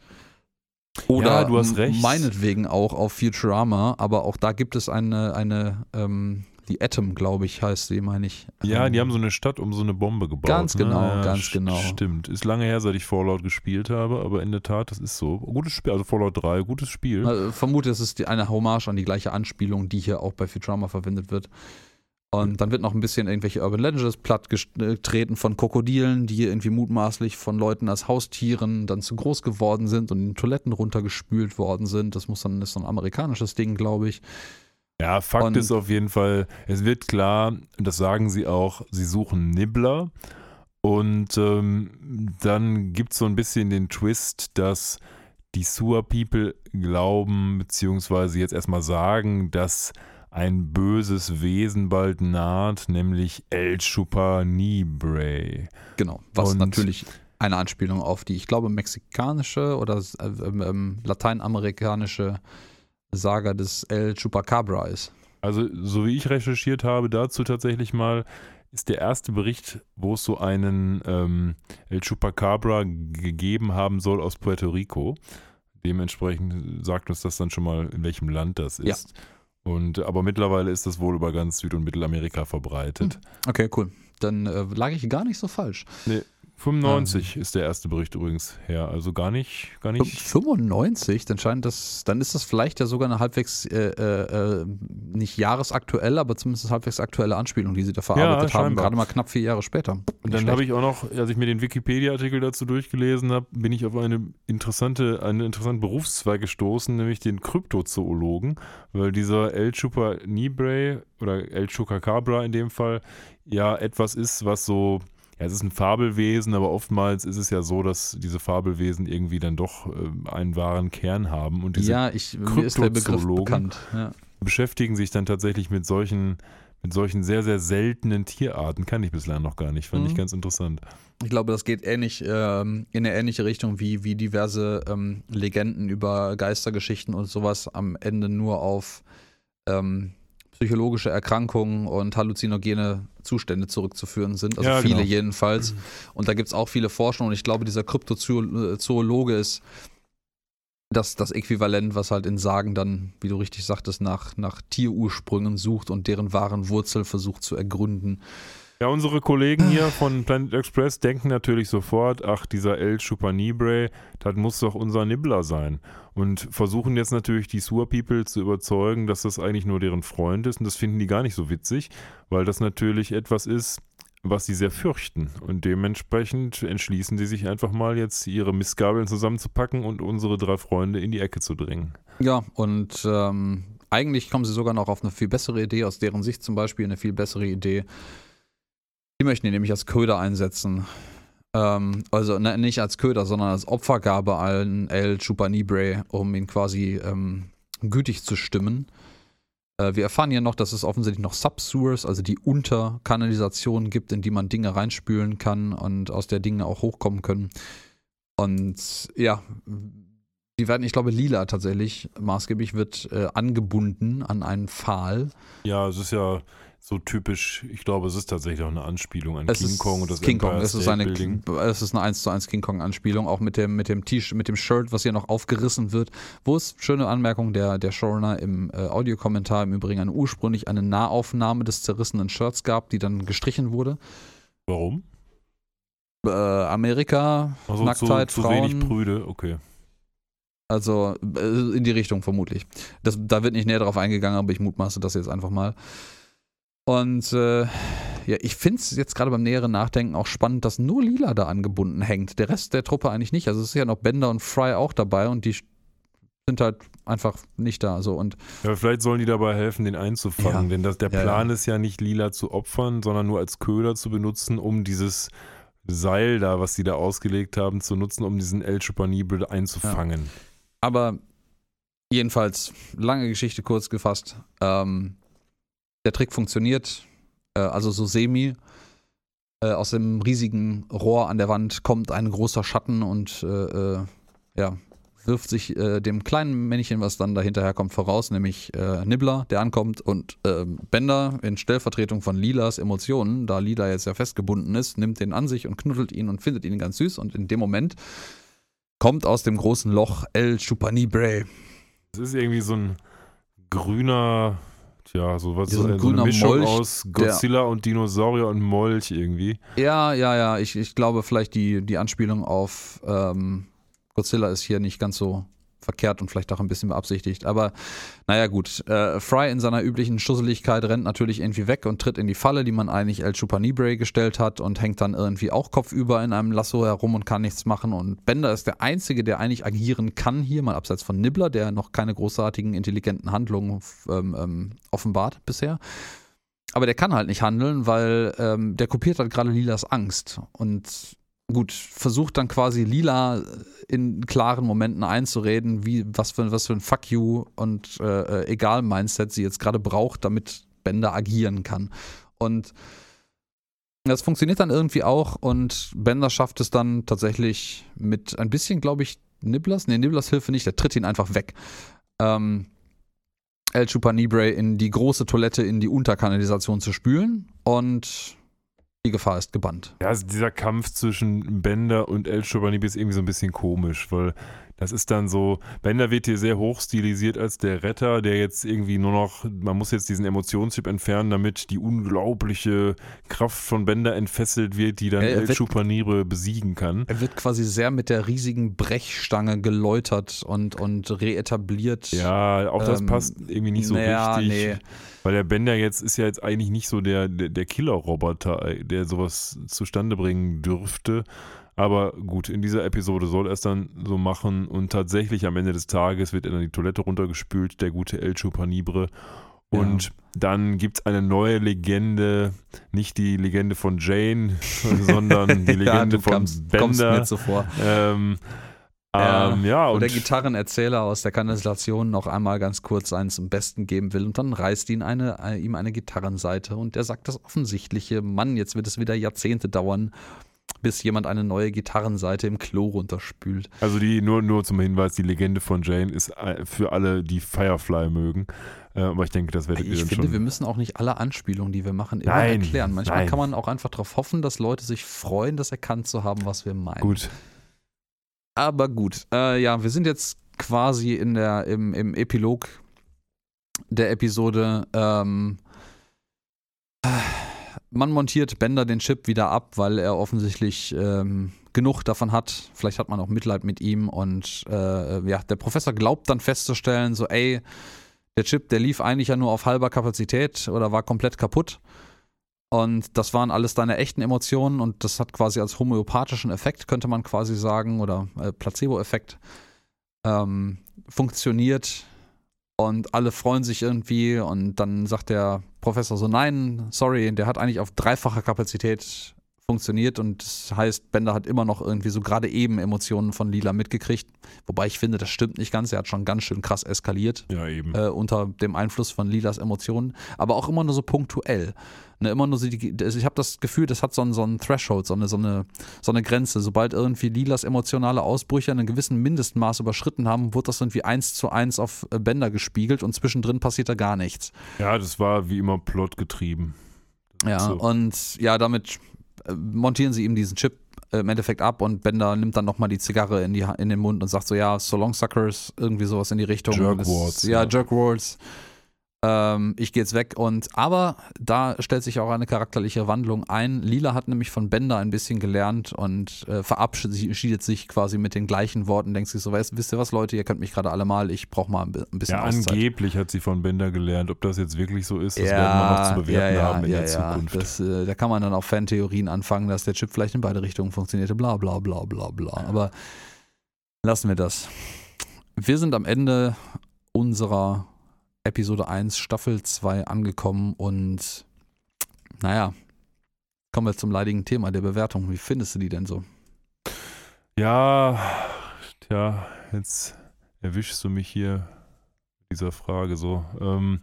Oder ja, du hast recht. meinetwegen auch auf Futurama, aber auch da gibt es eine, eine ähm, die Atom, glaube ich, heißt sie, meine ich. Ja, ähm, die haben so eine Stadt um so eine Bombe gebaut. Ganz ne? genau, ja, ganz genau. Stimmt. Ist lange her, seit ich Fallout gespielt habe, aber in der Tat, das ist so. Gutes Spiel, also Fallout 3, gutes Spiel. Also, vermute, es ist eine Hommage an die gleiche Anspielung, die hier auch bei Futurama verwendet wird. Und dann wird noch ein bisschen irgendwelche Urban Legends plattgetreten von Krokodilen, die irgendwie mutmaßlich von Leuten als Haustieren dann zu groß geworden sind und in Toiletten runtergespült worden sind. Das muss dann, ist so ein amerikanisches Ding, glaube ich. Ja, Fakt und ist auf jeden Fall, es wird klar, das sagen sie auch, sie suchen Nibbler. Und ähm, dann gibt es so ein bisschen den Twist, dass die Sewer People glauben, beziehungsweise jetzt erstmal sagen, dass ein böses Wesen bald naht, nämlich El Chupanibre. Genau, was Und natürlich eine Anspielung auf die, ich glaube, mexikanische oder äh, ähm, lateinamerikanische Saga des El Chupacabra ist. Also, so wie ich recherchiert habe, dazu tatsächlich mal, ist der erste Bericht, wo es so einen ähm, El Chupacabra gegeben haben soll aus Puerto Rico. Dementsprechend sagt uns das dann schon mal, in welchem Land das ist. Ja. Und, aber mittlerweile ist das wohl über ganz Süd- und Mittelamerika verbreitet. Hm. Okay, cool. Dann äh, lag ich gar nicht so falsch. Nee, 95 ähm, ist der erste Bericht übrigens. Her, also gar nicht, gar nicht. 95, dann scheint das, dann ist das vielleicht ja sogar eine halbwegs äh, äh, nicht jahresaktuelle, aber zumindest halbwegs aktuelle Anspielung, die sie da verarbeitet ja, haben, gerade mal knapp vier Jahre später. Nicht Und dann habe ich auch noch, als ich mir den Wikipedia-Artikel dazu durchgelesen habe, bin ich auf eine interessante, einen interessanten Berufszweig gestoßen, nämlich den Kryptozoologen, weil dieser El Chupa Nibre oder El Chupacabra in dem Fall ja etwas ist, was so ja, es ist ein Fabelwesen, aber oftmals ist es ja so, dass diese Fabelwesen irgendwie dann doch äh, einen wahren Kern haben. Und diese ja, ich, bekannt. Ja. beschäftigen sich dann tatsächlich mit solchen, mit solchen sehr, sehr seltenen Tierarten. Kann ich bislang noch gar nicht. Fand mhm. ich ganz interessant. Ich glaube, das geht ähnlich ähm, in eine ähnliche Richtung wie, wie diverse ähm, Legenden über Geistergeschichten und sowas am Ende nur auf ähm, psychologische Erkrankungen und halluzinogene Zustände zurückzuführen sind. Also ja, viele genau. jedenfalls. Und da gibt es auch viele Forschungen und ich glaube, dieser Kryptozoologe ist das, das Äquivalent, was halt in Sagen dann, wie du richtig sagtest, nach, nach Tierursprüngen sucht und deren wahren Wurzel versucht zu ergründen. Ja, unsere Kollegen hier von Planet Express denken natürlich sofort, ach, dieser El Chupanibre, das muss doch unser Nibbler sein. Und versuchen jetzt natürlich die Sewer People zu überzeugen, dass das eigentlich nur deren Freund ist. Und das finden die gar nicht so witzig, weil das natürlich etwas ist, was sie sehr fürchten. Und dementsprechend entschließen sie sich einfach mal jetzt ihre Missgabeln zusammenzupacken und unsere drei Freunde in die Ecke zu drängen. Ja, und ähm, eigentlich kommen sie sogar noch auf eine viel bessere Idee, aus deren Sicht zum Beispiel eine viel bessere Idee die möchten die nämlich als Köder einsetzen. Ähm, also ne, nicht als Köder, sondern als Opfergabe an El Chupanibre, um ihn quasi ähm, gütig zu stimmen. Äh, wir erfahren hier noch, dass es offensichtlich noch Subsewers, also die Unterkanalisationen gibt, in die man Dinge reinspülen kann und aus der Dinge auch hochkommen können. Und ja, die werden, ich glaube, lila tatsächlich maßgeblich wird äh, angebunden an einen Pfahl. Ja, es ist ja so typisch, ich glaube, es ist tatsächlich auch eine Anspielung an Es King ist Kong und das King Kong. Es ist, eine, Building. es ist eine 1 zu 1 King Kong Anspielung, auch mit dem, mit dem T-Shirt, mit dem Shirt, was hier noch aufgerissen wird. Wo es, schöne Anmerkung, der, der Showrunner im äh, Audiokommentar im Übrigen eine, ursprünglich eine Nahaufnahme des zerrissenen Shirts gab, die dann gestrichen wurde. Warum? Äh, Amerika, Also Nacktheit, zu, zu wenig Frauen. Brüde, okay. Also äh, in die Richtung vermutlich. Das, da wird nicht näher drauf eingegangen, aber ich mutmaße das jetzt einfach mal. Und äh, ja, ich finde es jetzt gerade beim näheren Nachdenken auch spannend, dass nur Lila da angebunden hängt. Der Rest der Truppe eigentlich nicht. Also es ist ja noch Bender und Fry auch dabei und die sind halt einfach nicht da. So und Ja, vielleicht sollen die dabei helfen, den einzufangen, Ja. denn das, der Ja, Plan ist ja nicht Lila zu opfern, sondern nur als Köder zu benutzen, um dieses Seil da, was sie da ausgelegt haben, zu nutzen, um diesen El Chupanibre einzufangen. aber jedenfalls lange Geschichte kurz gefasst. Ähm, der Trick funktioniert, äh, also so semi. Äh, aus dem riesigen Rohr an der Wand kommt ein großer Schatten und äh, äh, ja, wirft sich äh, dem kleinen Männchen, was dann dahinterher kommt, voraus, nämlich Nibbler, der ankommt und Bender in Stellvertretung von Lilas Emotionen, da Lila jetzt ja festgebunden ist, nimmt den an sich und knuddelt ihn und findet ihn ganz süß und in dem Moment kommt aus dem großen Loch El Chupanibre. Es ist irgendwie so ein grüner, tja, so was Ja, so so eine Mischung Molch, aus Godzilla und Dinosaurier und Molch irgendwie. Ja, ja, ja, ich, ich glaube vielleicht die, die Anspielung auf ähm, Godzilla ist hier nicht ganz so verkehrt und vielleicht auch ein bisschen beabsichtigt. Aber naja, gut. Äh, Fry in seiner üblichen Schusseligkeit rennt natürlich irgendwie weg und tritt in die Falle, die man eigentlich El Chupanibre gestellt hat und hängt dann irgendwie auch kopfüber in einem Lasso herum und kann nichts machen. Und Bender ist der Einzige, der eigentlich agieren kann hier, mal abseits von Nibbler, der noch keine großartigen, intelligenten Handlungen ähm, ähm, offenbart bisher. Aber der kann halt nicht handeln, weil ähm, der kopiert halt gerade Lilas Angst. Und gut, versucht dann quasi Lila in klaren Momenten einzureden, wie was für, was für ein Fuck you und äh, äh, egal Mindset sie jetzt gerade braucht, damit Bender agieren kann. Und das funktioniert dann irgendwie auch und Bender schafft es dann tatsächlich mit ein bisschen, glaube ich, Nibblers, nee, Nibblers Hilfe nicht, der tritt ihn einfach weg. Ähm, El Chupanibre in die große Toilette in die Unterkanalisation zu spülen und die Gefahr ist gebannt. Ja, also dieser Kampf zwischen Bender und El Chupanibre ist irgendwie so ein bisschen komisch, weil das ist dann so, Bender wird hier sehr hoch stilisiert als der Retter, der jetzt irgendwie nur noch, man muss jetzt diesen Emotionschip entfernen, damit die unglaubliche Kraft von Bender entfesselt wird, die dann Er El Chupanibre besiegen kann. Er wird quasi sehr mit der riesigen Brechstange geläutert und, und reetabliert. Ja, auch das Ähm, passt irgendwie nicht so naja, richtig. nee. Weil der Bender jetzt ist ja jetzt eigentlich nicht so der, der, der Killer-Roboter, der sowas zustande bringen dürfte. Aber gut, in dieser Episode soll er es dann so machen und tatsächlich am Ende des Tages wird er dann die Toilette runtergespült, der gute El Chupanibre. Und dann gibt es eine neue Legende, nicht die Legende von Jane, sondern die ja, Legende du von kommst, kommst Bender. mir so vor. Ähm, Ja, ähm, ja, Wo und der Gitarrenerzähler aus der Kanalisation noch einmal ganz kurz einen zum Besten geben will und dann reißt ihn eine, äh, ihm eine Gitarrenseite und er sagt das Offensichtliche, Mann, jetzt wird es wieder Jahrzehnte dauern, bis jemand eine neue Gitarrenseite im Klo runterspült. Also die, nur, nur zum Hinweis, die Legende von Jane ist äh, für alle, die Firefly mögen. Äh, aber ich denke, das werdet ihr Ich dann finde, schon. wir müssen auch nicht alle Anspielungen, die wir machen, immer Nein, erklären. Manchmal nein. kann man auch einfach darauf hoffen, dass Leute sich freuen, das erkannt zu haben, was wir meinen. Gut. Aber gut, äh, ja, wir sind jetzt quasi in der, im, im Epilog der Episode. Ähm, äh, man montiert Bender den Chip wieder ab, weil er offensichtlich ähm, genug davon hat. Vielleicht hat man auch Mitleid mit ihm und äh, ja, der Professor glaubt dann festzustellen, so, ey, der Chip, der lief eigentlich ja nur auf halber Kapazität oder war komplett kaputt. Und das waren alles deine echten Emotionen und das hat quasi als homöopathischen Effekt, könnte man quasi sagen, oder äh, Placebo-Effekt, ähm, funktioniert. Und alle freuen sich irgendwie und dann sagt der Professor so, nein, sorry, der hat eigentlich auf dreifacher Kapazität funktioniert und das heißt, Bender hat immer noch irgendwie so gerade eben Emotionen von Lila mitgekriegt. Wobei ich finde, das stimmt nicht ganz. Er hat schon ganz schön krass eskaliert. Ja, eben. Äh, unter dem Einfluss von Lilas Emotionen. Aber auch immer nur so punktuell. Ne, immer nur so die, ich habe das Gefühl, das hat so einen, so einen Threshold, so eine, so, eine, so eine Grenze. Sobald irgendwie Lilas emotionale Ausbrüche einen gewissen Mindestmaß überschritten haben, wird das irgendwie eins zu eins auf äh, Bender gespiegelt und zwischendrin passiert da gar nichts. Ja, das war wie immer plotgetrieben. Ja, so. und ja, damit montieren sie ihm diesen Chip äh, im Endeffekt ab und Bender nimmt dann nochmal die Zigarre in, die, in den Mund und sagt so, ja, so long suckers, irgendwie sowas in die Richtung. Jerkwards. Ja, ja. Jerkwards ähm, ich gehe jetzt weg und aber da stellt sich auch eine charakterliche Wandlung ein. Lila hat nämlich von Bender ein bisschen gelernt und äh, verabschiedet sich quasi mit den gleichen Worten, denkt sich so, weißt, wisst ihr was, Leute, ihr könnt mich gerade alle mal, ich brauche mal ein bisschen Ja, Auszeit. angeblich hat sie von Bender gelernt, ob das jetzt wirklich so ist, das ja, werden wir noch zu bewerten ja, ja, haben in der Zukunft. Das, äh, da kann man dann auch Fantheorien anfangen, dass der Chip vielleicht in beide Richtungen funktionierte, bla bla bla bla bla. Aber lassen wir das. Wir sind am Ende unserer Episode 1, Staffel 2 angekommen und naja, kommen wir zum leidigen Thema der Bewertung. Wie findest du die denn so? Ja, tja, jetzt erwischst du mich hier dieser Frage so. Ähm,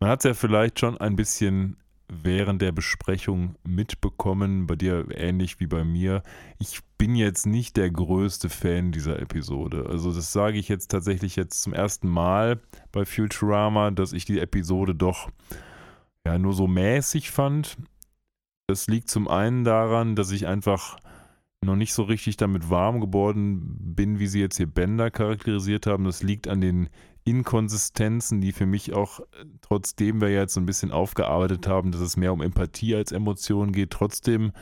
man hat es ja vielleicht schon ein bisschen während der Besprechung mitbekommen, bei dir ähnlich wie bei mir. Ich bin jetzt nicht der größte Fan dieser Episode. Also das sage ich jetzt tatsächlich jetzt zum ersten Mal bei Futurama, dass ich die Episode doch ja nur so mäßig fand. Das liegt zum einen daran, dass ich einfach noch nicht so richtig damit warm geworden bin, wie sie jetzt hier Bender charakterisiert haben. Das liegt an den Inkonsistenzen, die für mich auch, trotzdem wir jetzt so ein bisschen aufgearbeitet haben, dass es mehr um Empathie als Emotion geht, trotzdem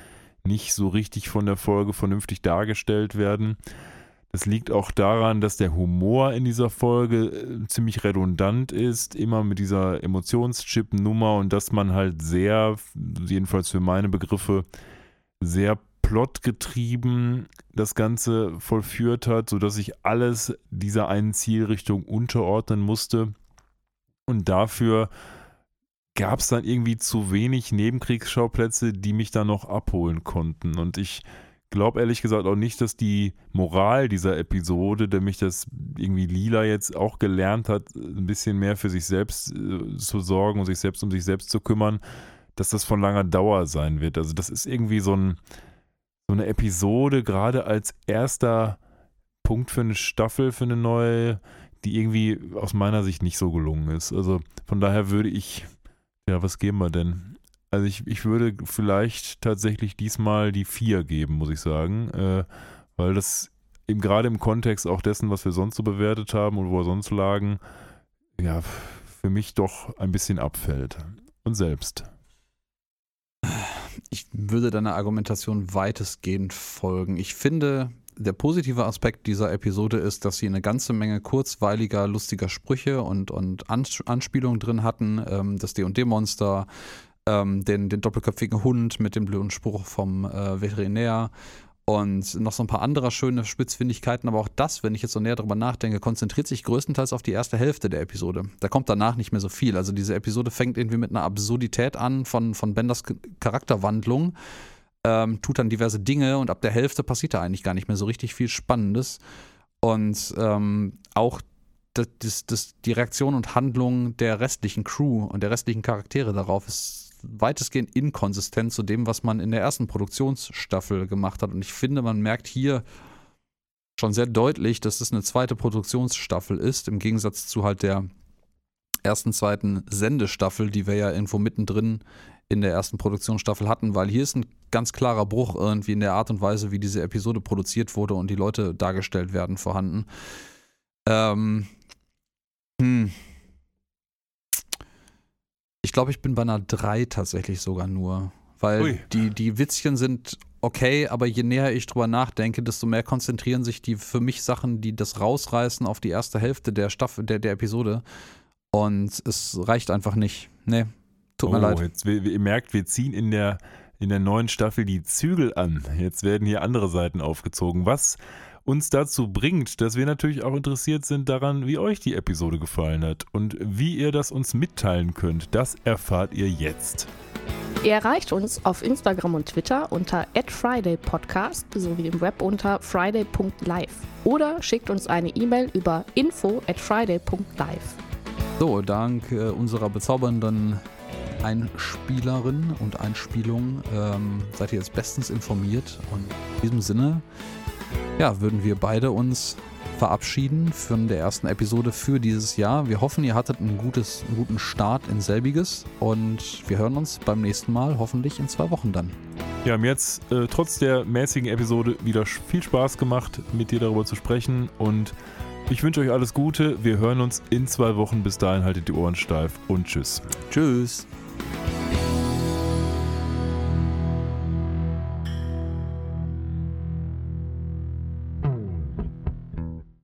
nicht so richtig von der Folge vernünftig dargestellt werden. Das liegt auch daran, dass der Humor in dieser Folge äh, ziemlich redundant ist, immer mit dieser Emotionschip-Nummer und dass man halt sehr, jedenfalls für meine Begriffe, sehr plotgetrieben das Ganze vollführt hat, sodass sich alles dieser einen Zielrichtung unterordnen musste. Und dafür gab es dann irgendwie zu wenig Nebenkriegsschauplätze, die mich dann noch abholen konnten. Und ich glaube ehrlich gesagt auch nicht, dass die Moral dieser Episode, der mich das irgendwie lila jetzt auch gelernt hat, ein bisschen mehr für sich selbst äh, zu sorgen und sich selbst um sich selbst zu kümmern, dass das von langer Dauer sein wird. Also das ist irgendwie so ein so eine Episode, gerade als erster Punkt für eine Staffel, für eine neue, die irgendwie aus meiner Sicht nicht so gelungen ist. Also von daher würde ich, ja, was geben wir denn? Also ich, ich würde vielleicht tatsächlich diesmal die vier geben, muss ich sagen, äh, weil das eben gerade im Kontext auch dessen, was wir sonst so bewertet haben und wo wir sonst lagen, ja, für mich doch ein bisschen abfällt. Und selbst ich würde deiner Argumentation weitestgehend folgen. Ich finde, der positive Aspekt dieser Episode ist, dass sie eine ganze Menge kurzweiliger, lustiger Sprüche und, und Anspielungen drin hatten. Ähm, das D&D-Monster, ähm, den, den doppelköpfigen Hund mit dem blöden Spruch vom äh, Veterinär und noch so ein paar andere schöne Spitzfindigkeiten, aber auch das, wenn ich jetzt so näher drüber nachdenke, konzentriert sich größtenteils auf die erste Hälfte der Episode. Da kommt danach nicht mehr so viel. Also diese Episode fängt irgendwie mit einer Absurdität an von, von Benders Charakterwandlung, ähm, tut dann diverse Dinge und ab der Hälfte passiert da eigentlich gar nicht mehr so richtig viel Spannendes. Und ähm, auch das, das, die Reaktion und Handlung der restlichen Crew und der restlichen Charaktere darauf ist weitestgehend inkonsistent zu dem, was man in der ersten Produktionsstaffel gemacht hat. Und ich finde, man merkt hier schon sehr deutlich, dass es eine zweite Produktionsstaffel ist, im Gegensatz zu halt der ersten, zweiten Sendestaffel, die wir ja irgendwo mittendrin in der ersten Produktionsstaffel hatten, weil hier ist ein ganz klarer Bruch irgendwie in der Art und Weise, wie diese Episode produziert wurde und die Leute dargestellt werden, vorhanden. Ähm, hm, ich glaube, ich bin bei einer 3 tatsächlich sogar nur. Weil die, die Witzchen sind okay, aber je näher ich drüber nachdenke, desto mehr konzentrieren sich die für mich Sachen, die das rausreißen, auf die erste Hälfte der Staffel, der, der Episode. Und es reicht einfach nicht. Nee, tut mir oh, leid. Jetzt, ihr merkt, wir ziehen in der, in der neuen Staffel die Zügel an. Jetzt werden hier andere Seiten aufgezogen. Was uns dazu bringt, dass wir natürlich auch interessiert sind daran, wie euch die Episode gefallen hat und wie ihr das uns mitteilen könnt. Das erfahrt ihr jetzt. Ihr erreicht uns auf Instagram und Twitter unter @fridaypodcast sowie im Web unter friday.live oder schickt uns eine E-Mail über info at friday.live. So, dank äh, unserer bezaubernden Einspielerin und Einspielung ähm, seid ihr jetzt bestens informiert. Und in diesem Sinne, ja, würden wir beide uns verabschieden von der ersten Episode für dieses Jahr. Wir hoffen, ihr hattet ein gutes, einen guten Start in selbiges und wir hören uns beim nächsten Mal, hoffentlich in zwei Wochen dann. Ja, mir jetzt äh, trotz der mäßigen Episode wieder viel Spaß gemacht, mit dir darüber zu sprechen und ich wünsche euch alles Gute. Wir hören uns in zwei Wochen. Bis dahin haltet die Ohren steif und tschüss. Tschüss.